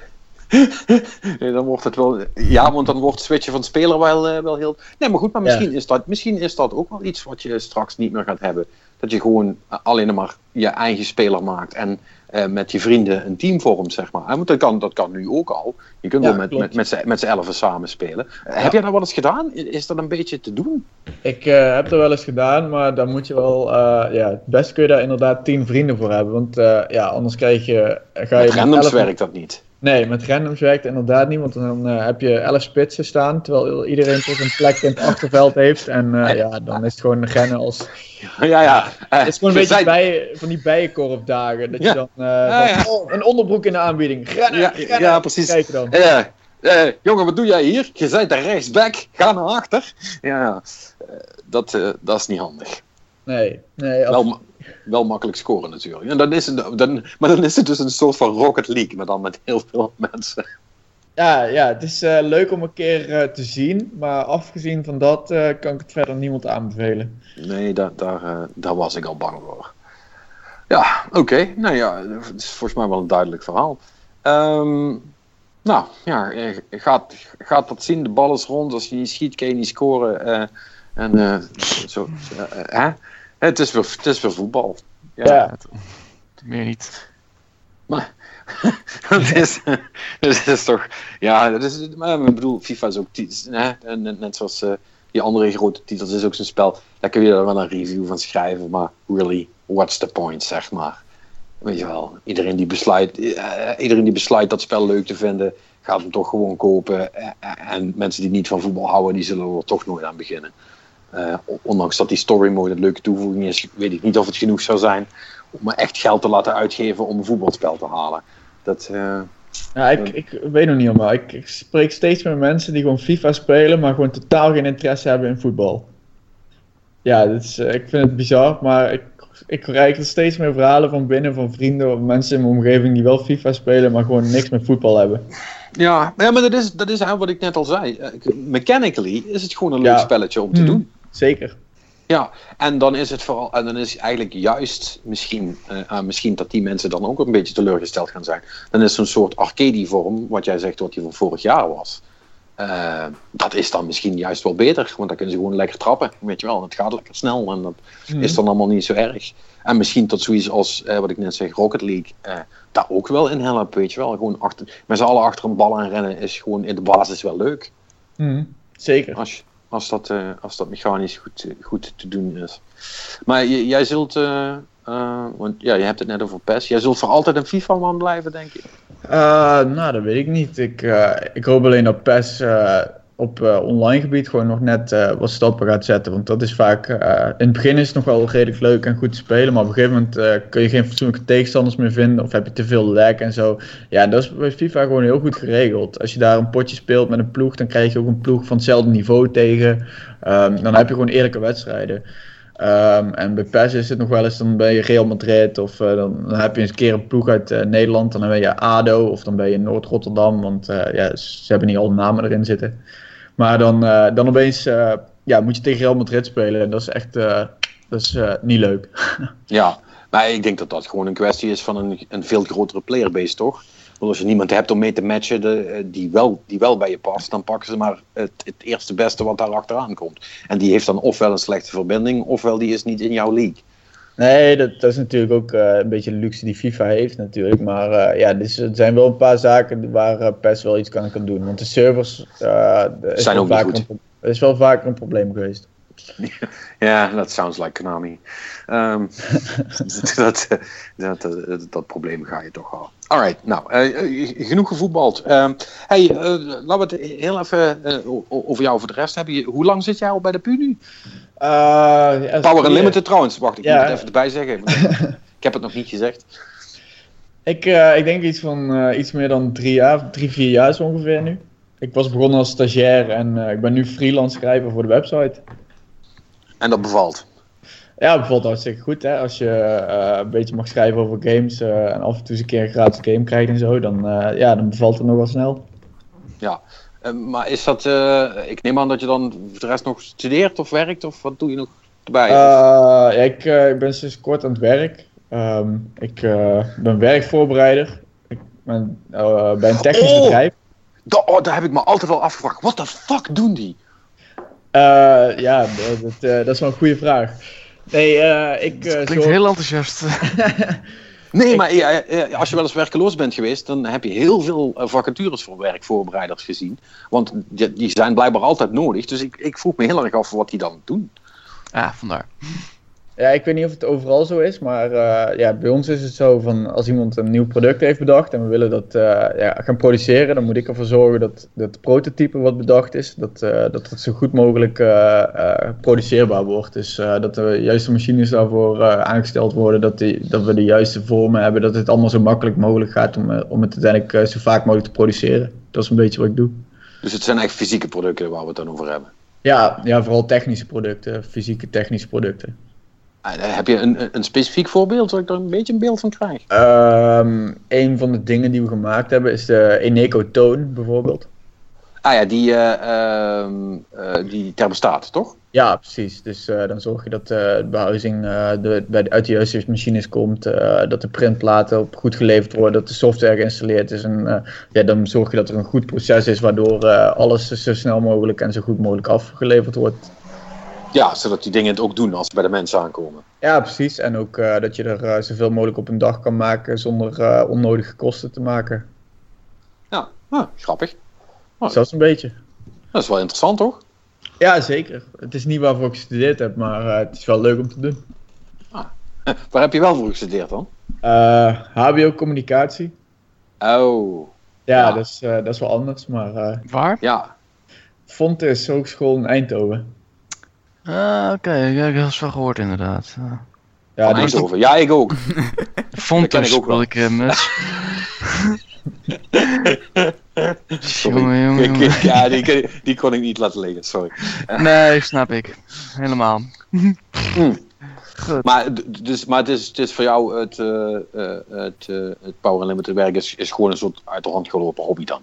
Nee, dan wordt het wel. Ja, want dan wordt het switchen van speler wel, eh, wel heel. Nee, maar goed, maar Ja. misschien, is dat, misschien is dat ook wel iets wat je straks niet meer gaat hebben. dat je gewoon alleen maar je eigen speler maakt en eh, met je vrienden een team vormt, zeg maar. want dat kan, dat kan nu ook al. Je kunt Ja, wel met, met, met, z'n- met z'n elfen samen spelen. Heb jij dat wel eens gedaan? Is dat een beetje te doen? Ik eh, heb dat wel eens gedaan, maar dan moet je wel, ja, het best kun je daar inderdaad tien vrienden voor hebben. Want ja, anders krijg je, ga je randoms elf- werkt dat niet. Nee, met randoms werkt het inderdaad niet, want dan eh, heb je elf spitsen staan, terwijl iedereen toch een plek in het achterveld heeft. En eh, ja, dan is het gewoon rennen als... Ja, ja. Het is gewoon een je beetje bij, van die bijenkorfdagen, dat Ja. je dan, eh, Ja, oh, een onderbroek in de aanbieding, rennen, Ja, rennen. ja, precies. Kijk dan. Jongen, wat doe jij hier? Je bent de rechtsback, ga naar achter. Ja, ja. Dat, dat is niet handig. Nee, nee, als- Wel, wel makkelijk scoren natuurlijk. En dan is het, dan, maar dan is het dus een soort van Rocket League, maar dan met heel veel [LAUGHS] mensen. ja, ja, het is eh, leuk om een keer eh, te zien, maar afgezien van dat eh, kan ik het verder niemand aanbevelen. Nee, daar, daar, daar was ik al bang voor. Ja, oké. Nou ja, het is volgens mij wel een duidelijk verhaal. Ehm, nou, ja, gaat, gaat dat zien. De bal is rond. Als je niet schiet, kan je niet scoren. en zo, hè? Het, is weer, het is weer voetbal. Ja, Ja. Meer niet. [LAUGHS] het, is, het is toch... Ja, het is, maar ik bedoel, FIFA is ook... Hè? En Net, net zoals eh, die andere grote titels is ook zo'n spel. Daar kun je er wel een review van schrijven. Maar really, what's the point, zeg maar. Weet je wel, iedereen die besluit, eh, iedereen die besluit dat spel leuk te vinden, gaat hem toch gewoon kopen. Eh, en mensen die niet van voetbal houden, die zullen er toch nooit aan beginnen. Eh, ondanks dat die story mode een leuke toevoeging is, weet ik niet of het genoeg zou zijn om me echt geld te laten uitgeven om een voetbalspel te halen. Dat, eh, Ja, ik, ik weet nog niet helemaal. Ik, ik spreek steeds met mensen die gewoon FIFA spelen, maar gewoon totaal geen interesse hebben in voetbal. Ja, dat is, eh, ik vind het bizar, maar ik, ik krijg er steeds meer verhalen van binnen van vrienden of mensen in mijn omgeving die wel FIFA spelen, maar gewoon niks met voetbal hebben. ja, ja, maar dat is, dat is eigenlijk wat ik net al zei. Eh, Mechanically is het gewoon een leuk Ja. spelletje om te Hmm. doen. Zeker. Ja, en dan is het vooral, en dan is eigenlijk juist misschien, eh, ah, misschien dat die mensen dan ook een beetje teleurgesteld gaan zijn. Dan is zo'n soort arcade-vorm, wat jij zegt, wat die van vorig jaar was. Eh, dat is dan misschien juist wel beter, want dan kunnen ze gewoon lekker trappen, weet je wel. Het gaat lekker snel en dat Hmm. is dan allemaal niet zo erg. En misschien tot zoiets als, eh, wat ik net zeg, Rocket League, eh, daar ook wel in helpen, weet je wel. Gewoon achter, met z'n allen achter een bal aan rennen is gewoon in de basis wel leuk. Mhm. Zeker. Als, je- als, dat, eh, als dat mechanisch goed, eh, goed te doen is. Maar jij zult, eh, want ja, je hebt het net over PES. Jij zult voor altijd een FIFA-man blijven, denk ik. Nou, dat weet ik niet. Ik, ik hoop alleen dat PES op eh, online gebied gewoon nog net eh, wat stappen gaat zetten. Want dat is vaak, eh, in het begin is het nog wel redelijk leuk en goed te spelen. Maar op een gegeven moment kun je geen fatsoenlijke tegenstanders meer vinden. Of heb je te veel lag en zo. Ja, dat is bij FIFA gewoon heel goed geregeld. Als je daar een potje speelt met een ploeg, dan krijg je ook een ploeg van hetzelfde niveau tegen. Ehm, dan heb je gewoon eerlijke wedstrijden. Ehm, en bij PES is het nog wel eens, dan ben je Real Madrid of dan, heb je eens een keer een ploeg uit Nederland. Dan ben je ADO of dan ben je Noord-Rotterdam, want ja, ze hebben niet alle namen erin zitten. Maar dan, eh, dan opeens eh, ja, moet je tegen Real Madrid spelen en dat is echt eh, dat is, niet leuk. [LAUGHS] Ja, maar ik denk dat dat gewoon een kwestie is van een, een veel grotere playerbase, toch? Want als je niemand hebt om mee te matchen die, wel, die wel bij je past, dan pakken ze maar het, het eerste beste wat daar achteraan komt. En die heeft dan ofwel een slechte verbinding, ofwel die is niet in jouw league. Nee, dat, dat is natuurlijk ook eh, een beetje de luxe die FIFA heeft natuurlijk. Maar eh, ja, dus, er zijn wel een paar zaken waar eh, PES wel iets kan, kan doen. Want de servers Zijn ook niet vaker goed. een is wel vaker een probleem geweest. [LAUGHS] Ja, dat sounds like Konami. Ehm, [LAUGHS] [LAUGHS] dat, dat, dat, probleem ga je toch al. Alright, nou, eh, eh, genoeg gevoetbald. Ehm, hey, eh, laten we het heel even over jou voor de rest hebben. Je- Hoe lang zit jij al bij de PU nu? Power Unlimited trouwens, wacht, ik Ja. moet het even erbij zeggen. ik heb het nog niet gezegd. Ik, ik denk iets van iets meer dan drie jaar, drie, vier jaar zo ongeveer nu. Ik was begonnen als stagiair en ik ben nu freelance schrijver voor de website. En dat bevalt. Ja, bijvoorbeeld hartstikke goed hè. Als je eh, een beetje mag schrijven over games eh, en af en toe eens een keer een gratis game krijgt en zo, dan, eh, ja, dan bevalt het nog wel snel. Ja. Maar is dat, ik neem aan dat je dan voor de rest nog studeert of werkt of wat doe je nog erbij? Ja, ik, ik ben sinds kort aan het werk. Ehm, ik ben werkvoorbereider. Ik ben bij een technisch Oh! bedrijf. Da- oh, daar heb ik me altijd al afgevraagd. Wat de fuck doen die? Eh, ja, dat, dat, eh, dat is wel een goede vraag. Nee, eh, ik eh, Klinkt heel enthousiast. [LAUGHS] Nee, maar ja, als je wel eens werkeloos bent geweest, dan heb je heel veel vacatures voor werkvoorbereiders gezien. Want die, die zijn blijkbaar altijd nodig. Dus ik, ik vroeg me heel erg af wat die dan doen. ah, vandaar. Ja, ik weet niet of het overal zo is, maar eh, ja, bij ons is het zo van als iemand een nieuw product heeft bedacht en we willen dat eh, ja, gaan produceren, dan moet ik ervoor zorgen dat dat prototype wat bedacht is, dat, eh, dat het zo goed mogelijk produceerbaar wordt. Dus dat de juiste machines daarvoor aangesteld worden, dat, die, dat we de juiste vormen hebben, dat het allemaal zo makkelijk mogelijk gaat om, om het uiteindelijk zo vaak mogelijk te produceren. Dat is een beetje wat ik doe. Dus het zijn echt fysieke producten waar we het dan over hebben. Ja, ja vooral technische producten, fysieke technische producten. Eh, heb je een, een specifiek voorbeeld, zodat ik er een beetje een beeld van krijg? Ehm een van de dingen die we gemaakt hebben is de Eneco Tone bijvoorbeeld. Ah ja, die, eh, ehm, eh, die thermostaat, toch? Ja, precies. Dus eh, dan zorg je dat de behuizing eh, de, bij de, uit de juiste machines komt, dat de printplaten op goed geleverd worden, dat de software geïnstalleerd is. En ja, dan zorg je dat er een goed proces is waardoor alles zo snel mogelijk en zo goed mogelijk afgeleverd wordt. Ja, zodat die dingen het ook doen als ze bij de mensen aankomen. Ja, precies. En ook eh, dat je er eh, zoveel mogelijk op een dag kan maken zonder eh, onnodige kosten te maken. Ja, ah, grappig. Zelfs een beetje. Dat is wel interessant, toch? Ja, zeker. Het is niet waarvoor ik gestudeerd heb, maar eh, het is wel leuk om te doen. Eh, [LAUGHS] Waar heb je wel voor gestudeerd dan? Eh, HBO communicatie. Oh, Ja, Ja. Dat, is, eh, dat is wel anders, maar eh Waar? ja. Fontes Hogeschool in Eindhoven. Ah, oké. Ja, ik heb het wel gehoord inderdaad. Uh, Ja, die is ook- Eindhoven. Ja, ik ook. [LAUGHS] Fontes ik wil uh, Muts. Sorry. jongen, jongen, Ik- jongen. ik- ja, die, kon- die kon ik niet laten liggen, sorry. Nee, snap ik. Helemaal. Hmm. [LAUGHS] Goed. Maar, dus, maar het, is, het is voor jou het, eh, eh, het, eh, het Power Unlimited werk is, is gewoon een soort uit de hand gelopen hobby dan.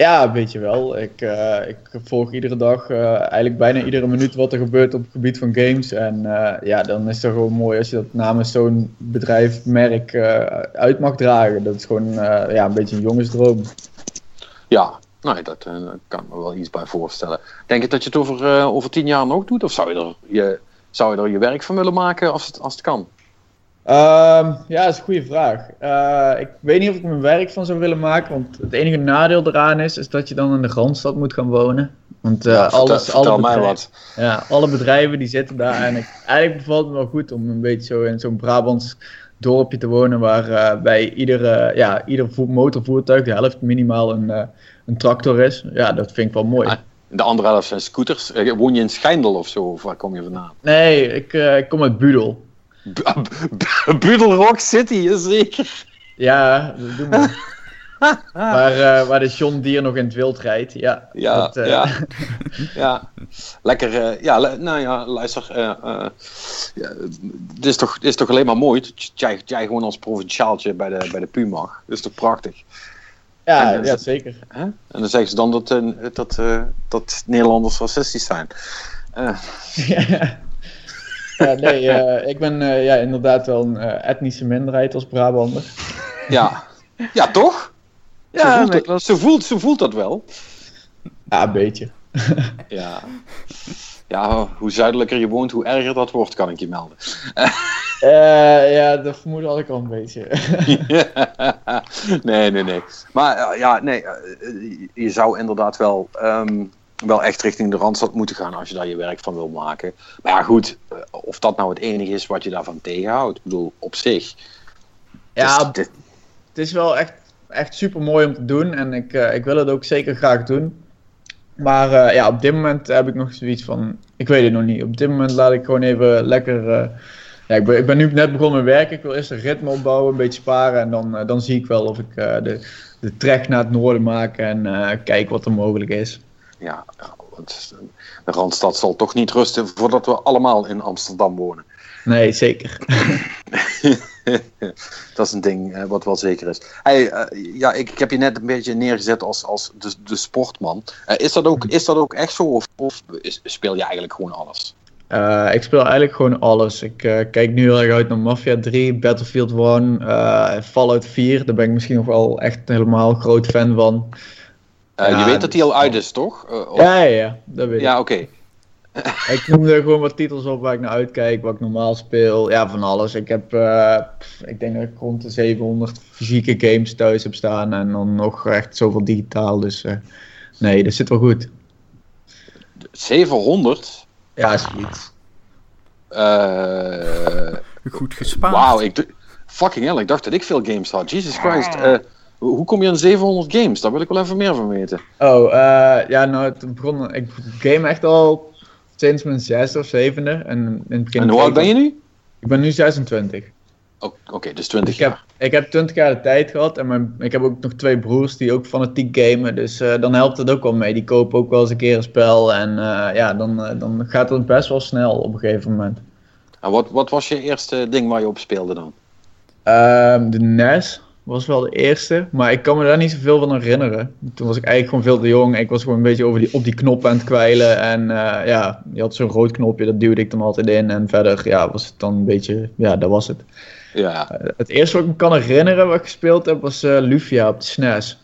Ja, weet je wel. Ik, eh, ik volg iedere dag, eh, eigenlijk bijna iedere minuut wat er gebeurt op het gebied van games. En eh, ja, dan is het gewoon mooi als je dat namens zo'n bedrijf, merk uit mag dragen. Dat is gewoon ja, een beetje een jongensdroom. Ja, nou, dat kan ik me wel iets bij voorstellen. Denk je dat je het over, over tien jaar nog doet? Of zou je er je, zou je, er je werk van willen maken als het, als het kan? Ehm, ja, dat is een goede vraag. Eh, ik weet niet of ik mijn werk van zou willen maken, want het enige nadeel eraan is, is dat je dan in de Randstad moet gaan wonen. Want eh, Ja, alles, vertel alle bedrijven- wat. Ja, alle bedrijven die zitten daar. En ik, eigenlijk bevalt het me wel goed om een beetje zo in zo'n Brabants dorpje te wonen. Waar eh, bij iedere, ja, ieder vo- motorvoertuig de helft minimaal een, een tractor is. Ja, dat vind ik wel mooi. Ah. De andere helft zijn scooters. Woon je in Schijndel of zo? Of waar kom je vandaan? Nee, ik, ik kom uit Budel. B- [LAUGHS] B- Budel Rock City, zeker. Ja, dat doen we. [LAUGHS] waar, eh, waar de John Deere nog in het wild rijdt. Ja, Ja, dat, eh, ja. [LAUGHS] ja. Lekker, eh, ja, le- nou ja, luister. ja, het, is toch, het is toch alleen maar mooi dat jij, jij gewoon als provinciaaltje bij de, bij de PU mag. Dat is toch prachtig? ja, en- ja, zeker. Hè? En dan zeggen ze dan dat, dat, dat Nederlanders racistisch zijn. Eh, ja, nee, eh, ik ben eh, ja, inderdaad wel een eh, etnische minderheid als Brabander. ja. ja, toch? ze, Ja, voelt nee, het- klopt. ze, voelt, ze voelt dat wel. Ja, een beetje. [LAUGHS] Ja. Ja, hoe zuidelijker je woont, hoe erger dat wordt, kan ik je melden. Eh, ja, dat vermoed had ik al een beetje. [LAUGHS] nee, nee, nee. Maar ja, nee, je zou inderdaad wel, ehm, wel echt richting de Randstad moeten gaan als je daar je werk van wil maken. Maar ja, goed, eh, of dat nou het enige is wat je daarvan tegenhoudt. Ik bedoel, op zich. ja, Dus het dit- is wel echt, echt super mooi om te doen en ik, eh, ik wil het ook zeker graag doen. Maar eh, ja, op dit moment heb ik nog zoiets van, ik weet het nog niet. Op dit moment laat ik gewoon even lekker, ja, ik ben, ik ben nu net begonnen met werken. Ik wil eerst een ritme opbouwen, een beetje sparen en dan, dan zie ik wel of ik de, de trek naar het noorden maak en kijk wat er mogelijk is. Ja, want de Randstad zal toch niet rusten voordat we allemaal in Amsterdam wonen. Nee, zeker. [LAUGHS] dat is een ding eh, wat wel zeker is. Hey, eh, ja, ik, ik heb je net een beetje neergezet als, als de, de sportman. Eh, is, dat ook, is dat ook echt zo? Of, speel je eigenlijk gewoon alles? Ik speel eigenlijk gewoon alles. Ik kijk nu heel erg uit naar Mafia 3, Battlefield 1, eh, Fallout 4. Daar ben ik misschien nog wel echt helemaal groot fan van. Eh, Ja, je weet dat die dus- al uit is, toch? Eh, of- Ja, ja, ja, dat weet ik. Ja, oké. [LAUGHS] ik noemde gewoon wat titels op waar ik naar uitkijk, wat ik normaal speel. Ja, van alles. Ik heb, uh, ik denk dat ik rond de 700 fysieke games thuis heb staan en dan nog echt zoveel digitaal. Dus uh, nee, dat zit wel goed. 700? Ja, zoiets. Uh, goed gespaard. Wauw, ik fucking hell, ik dacht dat ik veel games had. Jesus Christ. Hoe kom je aan 700 games? Daar wil ik wel even meer van weten. Oh, uh, ja, nou, het begon, ik game echt al sinds mijn zesde of zevende. En, in het begin en hoe oud ben je nu? Ik ben nu 26. Oké, okay, dus 20 ik jaar. Heb, ik heb 20 jaar de tijd gehad en mijn, ik heb ook nog twee broers die ook fanatiek gamen. Dus uh, dan helpt het ook wel mee. Die kopen ook wel eens een keer een spel. En uh, ja, dan, dan gaat het best wel snel op een gegeven moment. En wat, wat was je eerste ding waar je op speelde dan? Um, de NES was wel de eerste, maar ik kan me daar niet zoveel van herinneren. Toen was ik eigenlijk gewoon veel te jong. Ik was gewoon een beetje over die, op die knop aan het kwijlen. En uh, ja, je had zo'n rood knopje, dat duwde ik dan altijd in. En verder ja, was het dan een beetje, ja, dat was het. Ja. Uh, het eerste wat ik me kan herinneren wat ik gespeeld heb, was uh, Lufia op de SNES.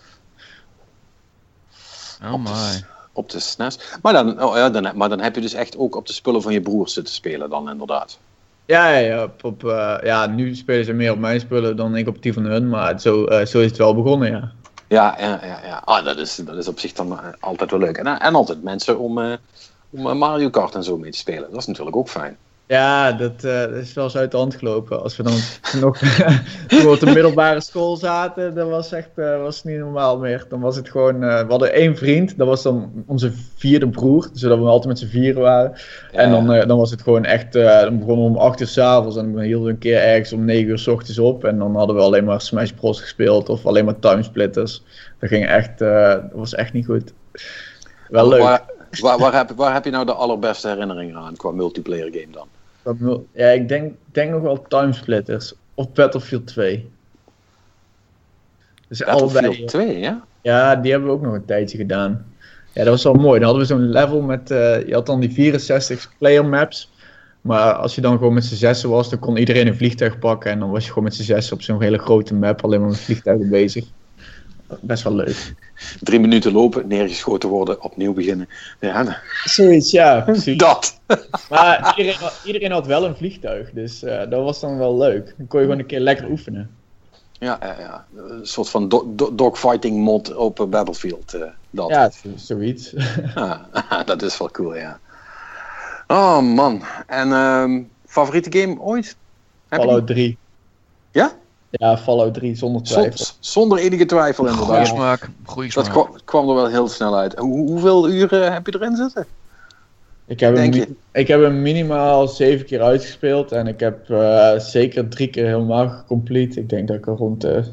Oh my. Op de SNES. Maar dan, oh ja, dan, maar dan heb je dus echt ook op de spullen van je broers zitten spelen dan inderdaad. Ja, ja, op, op, uh, ja, nu spelen ze meer op mijn spullen dan ik op die van hun, maar zo, uh, zo is het wel begonnen, ja. Ja, ja, ja. ja. Ah, dat, is, dat is op zich dan altijd wel leuk. En, en altijd mensen om, uh, om Mario Kart en zo mee te spelen. Dat is natuurlijk ook fijn. Ja, dat, dat is wel eens uit de hand gelopen. Als we dan [LAUGHS] nog op de middelbare school zaten, dat was echt was niet normaal meer. Dan was het gewoon, we hadden één vriend, dat was dan onze vierde broer, zodat we altijd met z'n vieren waren. Ja. En dan, dan was het gewoon echt, dan begonnen we om acht uur s'avonds en dan hielden we een keer ergens om negen uur s ochtends op. En dan hadden we alleen maar Smash Bros gespeeld of alleen maar Timesplitters. Dat ging echt, dat was echt niet goed. Wel leuk. Waar, waar, waar, heb, waar heb je nou de allerbeste herinneringen aan qua multiplayer game dan? Ja, ik denk, denk nog wel Timesplitters of Battlefield 2. Dus Battlefield allebei, 2, ja? Ja, die hebben we ook nog een tijdje gedaan. Ja, dat was wel mooi. Dan hadden we zo'n level met, uh, je had dan die 64 player maps. Maar als je dan gewoon met z'n zessen was, dan kon iedereen een vliegtuig pakken. En dan was je gewoon met z'n zessen op zo'n hele grote map alleen maar met vliegtuigen bezig. Best wel leuk. Drie minuten lopen, neergeschoten worden, opnieuw beginnen. Ja, Zoiets, ja, [LAUGHS] precies. Dat. [LAUGHS] Maar iedereen, iedereen had wel een vliegtuig, dus uh, dat was dan wel leuk. Dan kon je gewoon een keer lekker oefenen. Ja, ja, ja. een soort van do do dogfighting mod op Battlefield. Uh, dat. Ja, zoiets. ja, [LAUGHS] dat is wel cool, ja. Oh man, en um, favoriete game ooit? Fallout 3. Ja? Ja, Fallout 3, zonder twijfel. Z zonder enige twijfel inderdaad. Goeie smaak. Goeie smaak. Dat kwam, kwam, er wel heel snel uit. Hoe, hoeveel uren heb je erin zitten? Ik heb, hem, ik heb hem minimaal zeven keer uitgespeeld en ik heb uh, zeker drie keer helemaal complete. Ik denk dat ik er rond de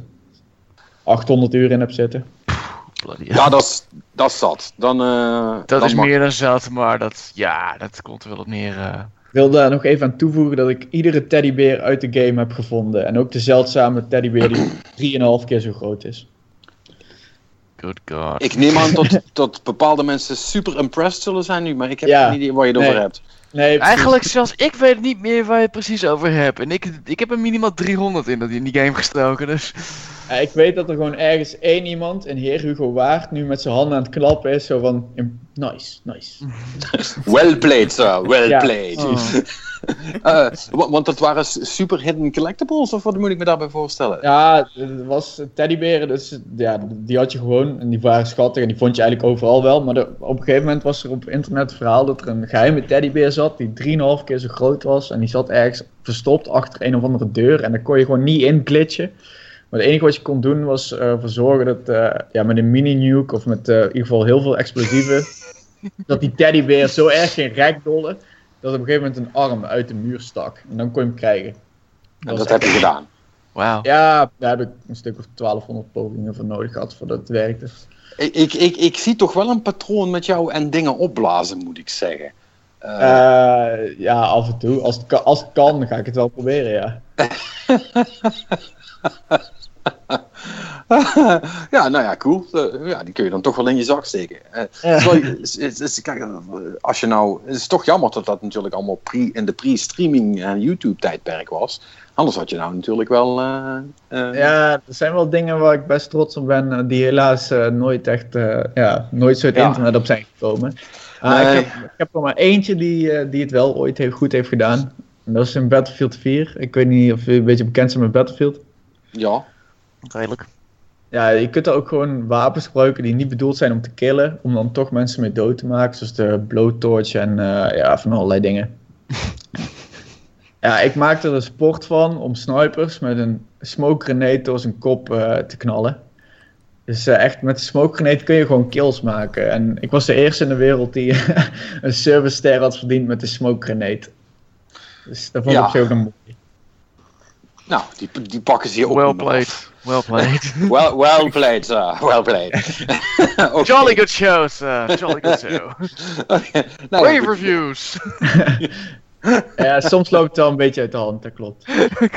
800 uur in heb zitten. Ja, dat is, dat is zat. Dan, uh, dat dan is meer dan zat, maar dat, ja, dat komt er wel op neer. Ik wil daar nog even aan toevoegen dat ik iedere teddybeer uit de game heb gevonden. En ook de zeldzame teddybeer die [CLEARS THROAT] 3,5 keer zo groot is. Good God. Ik neem aan [LAUGHS] dat, dat bepaalde mensen super impressed zullen zijn nu, maar ik heb ja, geen idee waar je het nee. over hebt. Nee, Eigenlijk zelfs ik weet niet meer waar je het precies over hebt. En ik, ik heb er minimaal 300 in, in die game gestoken, dus... Ja, ik weet dat er gewoon ergens één iemand, een heer Hugo Waard, nu met zijn handen aan het klappen is. Zo van, nice, nice. well played, sir, well Ja. played. Oh. [LAUGHS] Eh, wa- want dat waren super hidden collectibles, of wat moet ik me daarbij voorstellen? Ja, het was teddyberen, dus ja, die had je gewoon. En die waren schattig en die vond je eigenlijk overal wel. Maar de- op een gegeven moment was er op internet het verhaal dat er een geheime teddybeer zat. Die 3,5 keer zo groot was. En die zat ergens verstopt achter een of andere deur. En daar kon je gewoon niet in glitchen. Maar het enige wat je kon doen was ervoor zorgen dat eh, ja, met een mini-nuke of met eh, in ieder geval heel veel explosieven. [LAUGHS] dat die teddybeer zo erg ging rekdollen. Dat op een gegeven moment een arm uit de muur stak. En dan kon je hem krijgen. En was dat heb je gedaan. Wauw. Ja, daar heb ik een stuk of 1200 pogingen voor nodig gehad voordat het werkte. Ik, ik, ik, ik zie toch wel een patroon met jou en dingen opblazen, moet ik zeggen. Eh, ja, af en toe. Als het, kan, als het kan, dan ga ik het wel proberen, ja. [LAUGHS] [LAUGHS] ja, nou ja, cool. Eh, ja, die kun je dan toch wel in je zak steken. Eh, terwijl je- is- is- is- kijk, eh, als je nou, het is toch jammer dat dat natuurlijk allemaal pre, in de pre-streaming en YouTube-tijdperk was. Anders had je nou natuurlijk wel. eh, eh, Ja, er zijn wel dingen waar ik best trots op ben, eh, die helaas eh, nooit echt, eh, ja, nooit zo het Ja. internet op zijn gekomen. Ah, Nee. ik, heb, ik heb er maar eentje die, eh, die het wel ooit heel goed heeft gedaan. En dat is in Battlefield 4. Ik weet niet of jullie een beetje bekend zijn met Battlefield. Ja. Redelijk. Ja, je kunt er ook gewoon wapens gebruiken die niet bedoeld zijn om te killen. Om dan toch mensen mee dood te maken. Zoals de blowtorch en eh, ja, van allerlei dingen. [LAUGHS] ja, ik maakte er een sport van om snipers met een smoke grenade door zijn kop eh, te knallen. Dus eh, echt, met de smoke grenade kun je gewoon kills maken. En ik was de eerste in de wereld die [LAUGHS] een service ster had verdiend met de smoke grenade. Dus dat vond ik Ja. ook een mooi. Nou, die, die pakken ze hier ook Well played. Af. Well played. [LAUGHS] Well, well played, sir. Well played. [LAUGHS] Oké. Jolly good show, sir. Jolly good show. [LAUGHS] Oké. Nou, Rave reviews. Ja, soms loopt het wel een beetje uit de hand, dat klopt.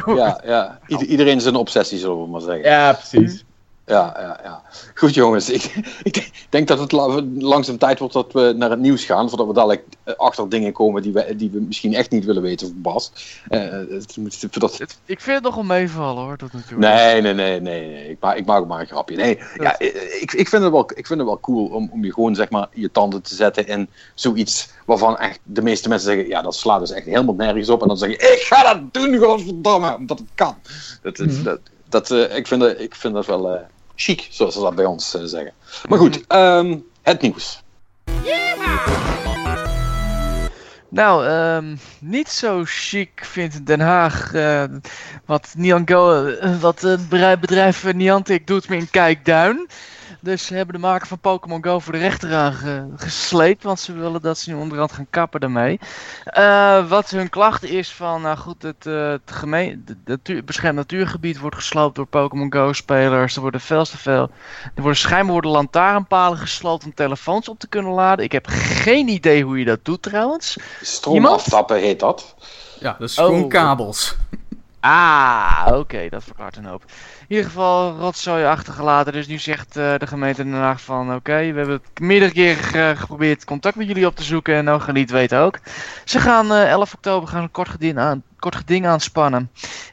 Ja, ja. Ieder- iedereen zijn obsessie, zullen we maar zeggen. Ja, precies. Ja, ja, ja. Goed jongens, ik, [LAUGHS] ik denk dat het la- langzaam tijd wordt dat we naar het nieuws gaan, voordat we dadelijk eh, achter dingen komen die we, die we misschien echt niet willen weten van Bas. Eh, het moet- voordat... Het- ik vind het nog wel meevallen hoor, dat natuurlijk. Nee, nee, nee, nee, nee. Ik, maak, ik maak ook maar een grapje. Nee, ja, ik, ik, vind het wel, ik vind het wel cool om, om je gewoon zeg maar je tanden te zetten in zoiets waarvan echt de meeste mensen zeggen, ja, dat slaat dus echt helemaal nergens op. En dan zeg je, ik ga dat doen, godverdomme, omdat het kan. Dat, dat, Mhm. dat, dat, eh, ik, vind dat, ik vind dat wel eh, chic, zoals ze dat bij ons eh, zeggen. Maar goed, ehm, het nieuws. Nou, ehm, niet zo chic vindt Den Haag eh, wat, Niango, eh, wat het bedrijf, Niantic doet me in Kijkduin. Dus ze hebben de maker van Pokémon Go voor de rechter aangesleept, want ze willen dat ze nu onderhand gaan kappen daarmee. Eh, wat hun klacht is van, nou goed, het, eh, het, gemeen, het natuur, beschermd natuurgebied wordt gesloopt door Pokémon Go spelers. Er worden veel te veel, er worden schijnbaar worden lantaarnpalen gesloopt om telefoons op te kunnen laden. Ik heb geen idee hoe je dat doet trouwens. Stroom Iemand? aftappen heet dat. Ja, dus Oh. gewoon kabels. Ah, oké, dat verklaart een hoop. In ieder geval rotzooi achtergelaten. Dus nu zegt eh, de gemeente Den Haag van oké, we hebben meerdere keren geprobeerd contact met jullie op te zoeken en nou niet weten ook. Ze gaan eh 11 oktober gaan een kort geding, aan, kort geding aanspannen.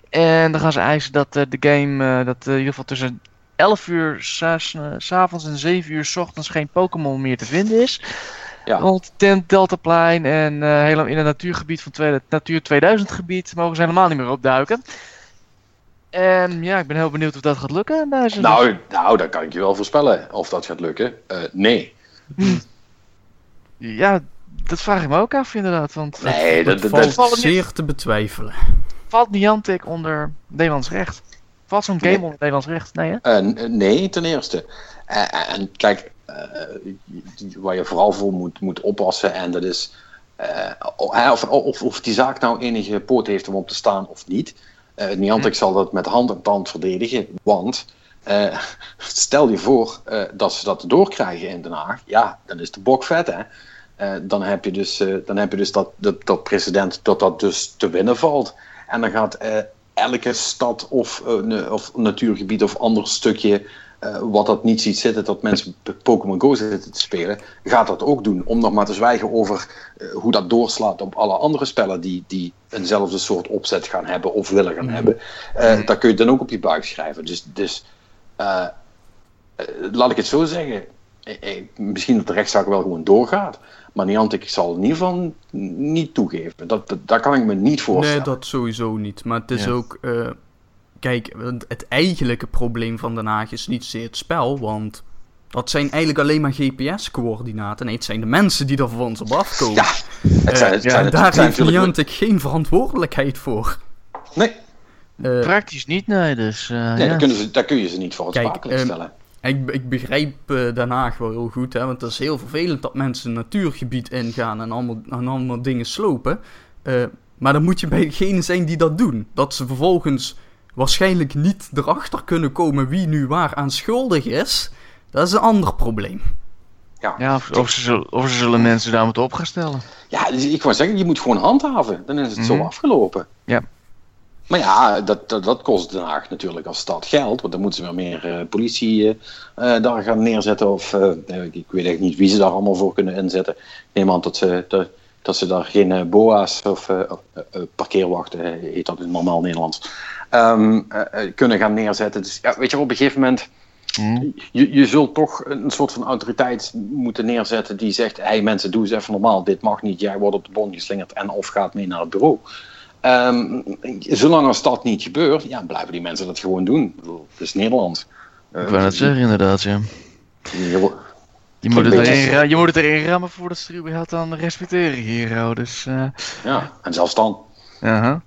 En dan gaan ze eisen dat eh, de game, dat in ieder geval tussen 11 uur s'avonds en 7 uur 's ochtends geen Pokémon meer te vinden is. Ja. Rond het Deltaplein en eh, helemaal in het natuurgebied van tweede, Natuur 2000 gebied mogen ze helemaal niet meer opduiken. En ja, ik ben heel benieuwd of dat gaat lukken. Daar is een- Nou, nou, dat kan ik je wel voorspellen of dat gaat lukken. Eh, nee. Ja, dat vraag ik me ook af inderdaad. Want Nee, dat, Dat dat, zeer te betwijfelen. valt Niantic onder Nederlands recht? Valt zo'n game Nee. onder Nederlands recht? Nee hè? Eh, nee, ten eerste. Eh, en kijk, waar je vooral voor moet, moet oppassen, en dat is eh, of, of, of die zaak nou enige poot heeft om op te staan of niet. Eh Niantic zal dat met hand en tand verdedigen, want eh, stel je voor eh, dat ze dat doorkrijgen in Den Haag, ja, dan is de bok vet, hè. Eh, dan heb je dus, eh, dan heb je dus dat, dat, dat precedent dat dat dus te winnen valt. En dan gaat eh, elke stad of, eh, of natuurgebied of ander stukje eh, wat dat niet ziet zitten, dat mensen Pokémon Go zitten te spelen, gaat dat ook doen. Om nog maar te zwijgen over eh, hoe dat doorslaat op alle andere spellen die, die eenzelfde soort opzet gaan hebben of willen gaan hebben. Eh daar kun je dan ook op je buik schrijven. Dus, dus laat ik het zo zeggen. Misschien dat de rechtszaak wel gewoon doorgaat. Maar Niantic zal in ieder geval niet toegeven. Dat, dat, daar kan ik me niet voorstellen. Nee, dat sowieso niet. Maar het is ook... kijk, het eigenlijke probleem van Den Haag is niet zozeer het spel, want... Dat zijn eigenlijk alleen maar GPS-coördinaten. Nee, het zijn de mensen die er voor ons op afkomen. Ja, het zijn, het Eh, zijn, en het daar zijn heeft. Niantic geen verantwoordelijkheid voor. Nee, Eh, Praktisch niet, nee. Dus, eh, nee ja. daar, kunnen ze, daar kun je ze niet voor het Kijk, ehm, stellen. Ik, ik begrijp eh Den Haag wel heel goed, hè, want het is heel vervelend dat mensen een natuurgebied ingaan en allemaal, en allemaal dingen slopen. Eh, maar dan moet je bij degene zijn die dat doen. Dat ze vervolgens waarschijnlijk niet erachter kunnen komen wie nu waar aan schuldig is. Dat is een ander probleem. Ja, Ja, of, of, ze zullen, of ze zullen mensen daar moeten op gaan stellen. ja dus ik wou zeggen, je moet gewoon handhaven. Dan is het zo Mhm. afgelopen. Ja. Maar ja, dat, dat, dat kost Den Haag natuurlijk als stad geld. Want dan moeten ze weer meer eh, politie eh, eh, daar gaan neerzetten. Of ik weet echt niet wie ze daar allemaal voor kunnen inzetten. Ik neem aan dat ze, dat, ze daar geen eh, boa's of eh, eh, parkeerwachten, heet dat in normaal Nederlands, ehm, eh, eh, kunnen gaan neerzetten. Dus ja, weet je, op een gegeven moment Hm. Je, je zult toch een soort van autoriteit moeten neerzetten die zegt: hé hey, mensen, doe eens even normaal. Dit mag niet. Jij wordt op de bon geslingerd en of gaat mee naar het bureau. Ehm, zolang als dat niet gebeurt, ja, blijven die mensen dat gewoon doen. Ik bedoel, Het is Nederland. Ik wou net zeggen, inderdaad, ja. Je Je moet, het erin, je moet het erin rammen voordat ze überhaupt aan respecteren hier, oh, dus... eh, ja, en zelfs dan. Aha.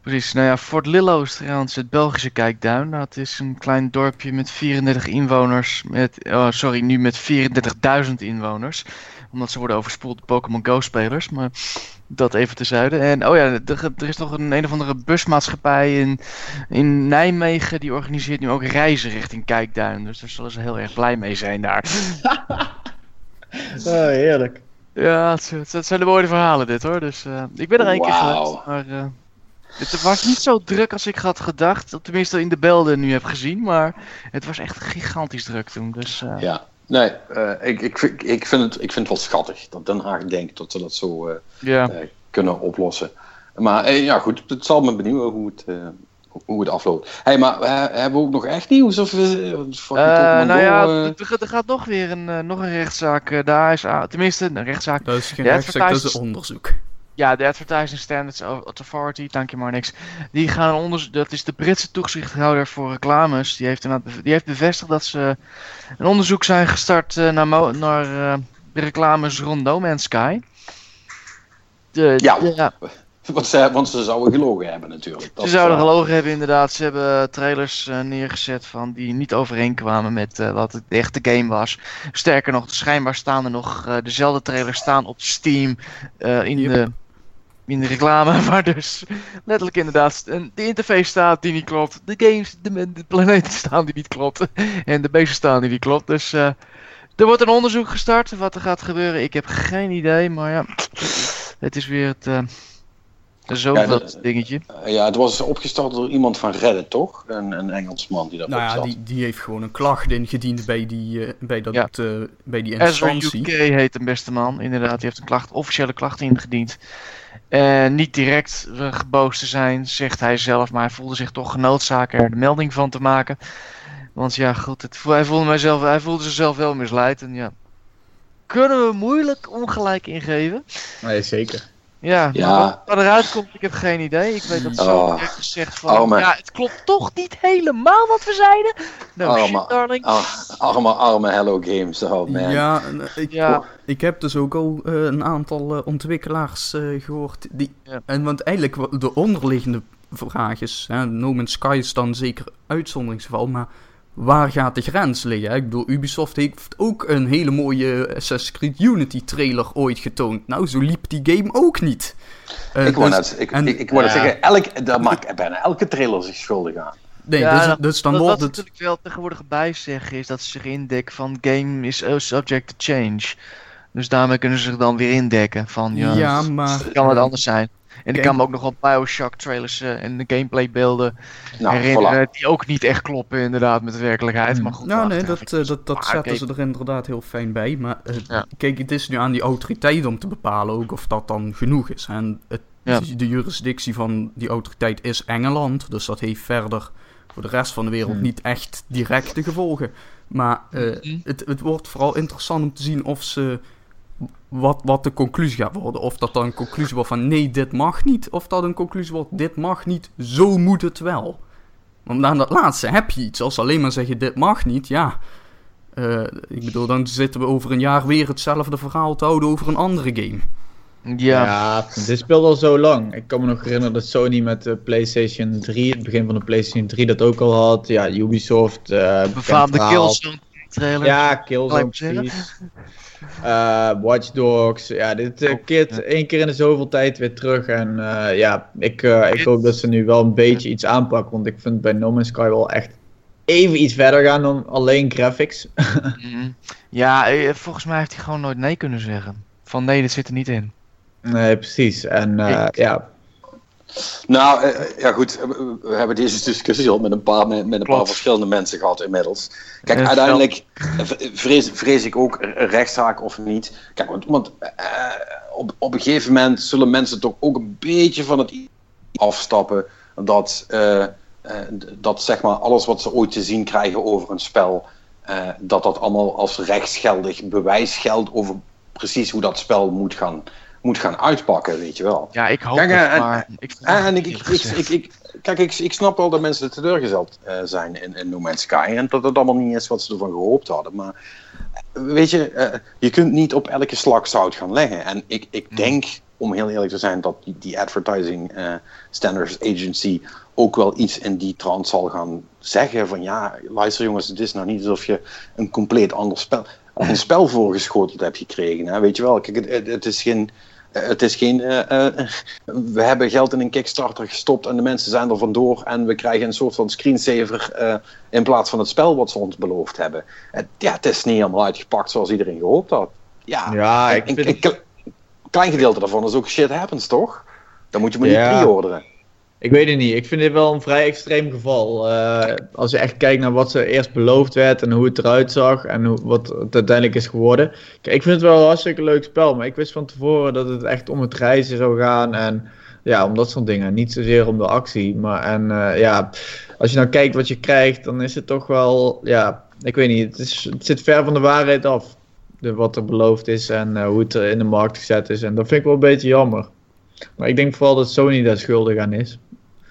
Precies. Nou ja, Fort Lillo is trouwens het Belgische kijkduin. Dat is een klein dorpje met 34 inwoners. Met, oh, sorry, nu met 34.000 inwoners. Omdat ze worden overspoeld door Pokémon Go spelers. Maar dat even terzijde. En oh ja, er, er is nog een een of andere busmaatschappij in, in Nijmegen. Die organiseert nu ook reizen richting kijkduin. Dus daar zullen ze heel erg blij mee zijn daar. [LAUGHS] Oh, heerlijk. Ja, het, zijn de mooie verhalen dit hoor. Dus eh, ik ben er één keer geweest, maar eh, het was niet zo druk als ik had gedacht. Tenminste in de belden nu heb gezien, maar het was echt gigantisch druk toen. Dus eh, Ja. Nee, eh, ik, ik, vind- ik, vind het, ik vind het wel schattig dat Den Haag denkt dat ze dat zo eh, ja. eh, kunnen oplossen. Maar eh, ja, goed, het zal me benieuwen hoe het, eh, hoe het afloopt. hey, maar hebben we ook nog echt nieuws? Of, nou ja, er, gaat nog weer een, eh, nog een rechtszaak. eh, daar is, ah, tenminste, een rechtszaak. Dat is geen Ja, rechtszaak, dat is een onderzoek. Ja, de Advertising Standards Authority, dank je maar niks. Die gaan onderzoek, dat is de Britse toezichthouder voor reclames. Die heeft, die heeft bevestigd dat ze een onderzoek zijn gestart eh, naar, mo- naar eh, de reclames rond No Man's Sky. De, Ja. ja, Want, ze, want ze zouden gelogen hebben natuurlijk. Dat ze zouden eh, gelogen hebben inderdaad. Ze hebben trailers neergezet van die niet overeenkwamen met eh, wat het de echte game was. Sterker nog, schijnbaar staan er nog eh, dezelfde trailers staan op Steam eh, in, Yep. de, in de reclame. [LAUGHS] Waar dus letterlijk inderdaad de interface staat die niet klopt. De games, de, de planeten staan die niet klopt. [LAUGHS] En de beesten staan die niet klopt. Dus eh, er wordt een onderzoek gestart. Wat er gaat gebeuren, ik heb geen idee. Maar ja, het is weer het... eh zo'n Ja, dat- dingetje. eh, ja, het was opgestart door iemand van Reddit, toch? Een, een Engelsman die daarop Nou ja, die, die heeft gewoon een klacht ingediend bij die, eh, bij dat, Ja. eh, bij die Ezra instantie. UK heet een beste man. Inderdaad, die heeft een klacht, officiële klacht ingediend. En niet direct eh, geboos te zijn, zegt hij zelf, maar hij voelde zich toch genoodzaakt er de melding van te maken. Want ja, goed, het, hij, voelde mijzelf, hij voelde zichzelf wel misleid. En ja, kunnen we moeilijk ongelijk ingeven. Nee, zeker. Ja, wat- wat eruit komt, ik heb geen idee. Ik weet dat zo Oh. gezegd van, Oh, maar- ja, het klopt toch niet helemaal wat we zeiden. No Oh, shit, darling. Ah, arme, arme Hello Games. Oh man. Ja, eh, ik, Ja. ik heb dus ook al eh, een aantal eh, ontwikkelaars eh, gehoord. Die, Ja. en want eigenlijk de onderliggende vraag is, hè, No Man's Sky is dan zeker uitzonderingsgeval, maar waar gaat de grens liggen? hè? Ik bedoel, Ubisoft heeft ook een hele mooie Assassin's Creed Unity trailer ooit getoond. Nou, zo liep die game ook niet. Eh, ik wou dus- net, ik, en- ik, ik wou net Ja. zeggen, elk, daar maakt bijna elke trailer zich schuldig aan. Nee, Ja, dus, dat- dan wordt wat het... natuurlijk wel tegenwoordig bij zeggen is dat ze zich indekken van game is subject to change. Dus daarmee kunnen ze zich dan weer indekken van ja, Ja, het maar... kan wat anders zijn. En ik kan me ook nog wel Bioshock trailers eh, en de gameplay beelden Nou, herinneren voilà. die ook niet echt kloppen inderdaad met de werkelijkheid. Maar goed, Nou, nee, dat, is eh, dat, dat maar ze er inderdaad heel fijn bij. Maar eh, Ja. kijk, het is nu aan die autoriteit om te bepalen ook of dat dan genoeg is. En het, Ja. de jurisdictie van die autoriteit is Engeland. Dus dat heeft verder voor de rest van de wereld Hmm. niet echt directe gevolgen. Maar eh, Mhm. het, het wordt vooral interessant om te zien of ze. Wat, wat de conclusie gaat worden. Of dat dan een conclusie wordt van nee, dit mag niet. Of dat een conclusie wordt, dit mag niet, zo moet het wel. Want aan dat laatste heb je iets. Als ze alleen maar zeggen dit mag niet, ja. Eh, ik bedoel, dan zitten we over een jaar weer hetzelfde verhaal te houden over een andere game. Ja, Ja, dit speelt al zo lang. Ik kan me nog herinneren dat Sony met de PlayStation 3, het begin van de PlayStation 3, dat ook al had. Ja, Ubisoft. eh bekend befaamde. Killzone trailer. Ja, Killzone precies. Eh, Watch Dogs. Ja, dit eh, Oh, keert ja. één keer in de zoveel tijd weer terug. En eh, ja, ik, eh, ik hoop dat ze nu wel een beetje iets aanpakken. Want ik vind bij No Man's Sky wel echt even iets verder gaan dan alleen graphics. [LAUGHS] Mhm. Ja, eh, volgens mij heeft hij gewoon nooit nee kunnen zeggen. Van nee, dit zit er niet in. Nee, precies. En eh, Ik- ja, Nou, eh, ja goed, eh, we- hebben deze discussie al met een paar, met, met een paar verschillende mensen gehad inmiddels. Kijk, Eh, uiteindelijk eh, vrees, vrees ik ook een rechtszaak of niet. Kijk, want, want eh, op, op een gegeven moment zullen mensen toch ook een beetje van het afstappen dat, eh, eh, dat zeg maar alles wat ze ooit te zien krijgen over een spel eh, dat dat allemaal als rechtsgeldig bewijs geldt over precies hoe dat spel moet gaan, moet gaan uitpakken, weet je wel. Ja, ik hoop Kijk, het, en- maar... Ik, En, en ik, ik, eerlijk ik, gezegd. ik, ik- kijk, ik, ik snap wel dat mensen teleurgesteld eh, zijn in, in No Man's Sky. En dat het allemaal niet is wat ze ervan gehoopt hadden. Maar eh, weet je, eh, je kunt niet op elke slag zout gaan leggen. En ik, ik denk, om heel eerlijk te zijn, dat die, die Advertising Standards Agency ook wel iets in die trant zal gaan zeggen. Van ja, luister jongens, het is nou niet alsof je een compleet ander spel, een spel voorgeschoteld hebt gekregen. Hè? Weet je wel, kijk, het, het, is geen... Het is geen. eh, eh, we hebben geld in een Kickstarter gestopt en de mensen zijn er vandoor. En we krijgen een soort van screensaver eh, in plaats van het spel wat ze ons beloofd hebben. Het, ja, het is niet helemaal uitgepakt zoals iedereen gehoopt had. Ja, Ja, ik een, vind- een kle- klein gedeelte daarvan is ook shit happens, toch? Dan moet je maar Ja. niet pre-orderen. Ik weet het niet. Ik vind dit wel een vrij extreem geval. Eh, als je echt kijkt naar wat ze eerst beloofd werd en hoe het eruit zag en hoe, wat het uiteindelijk is geworden. Kijk, ik vind het wel een hartstikke leuk spel, maar ik wist van tevoren dat het echt om het reizen zou gaan en ja, om dat soort dingen. Niet zozeer om de actie. Maar en eh, ja, als je nou kijkt wat je krijgt, dan is het toch wel, ja, ik weet niet. Het, is, het zit ver van de waarheid af. De, wat er beloofd is en eh, hoe het er in de markt gezet is. En dat vind ik wel een beetje jammer. Maar ik denk vooral dat Sony daar schuldig aan is.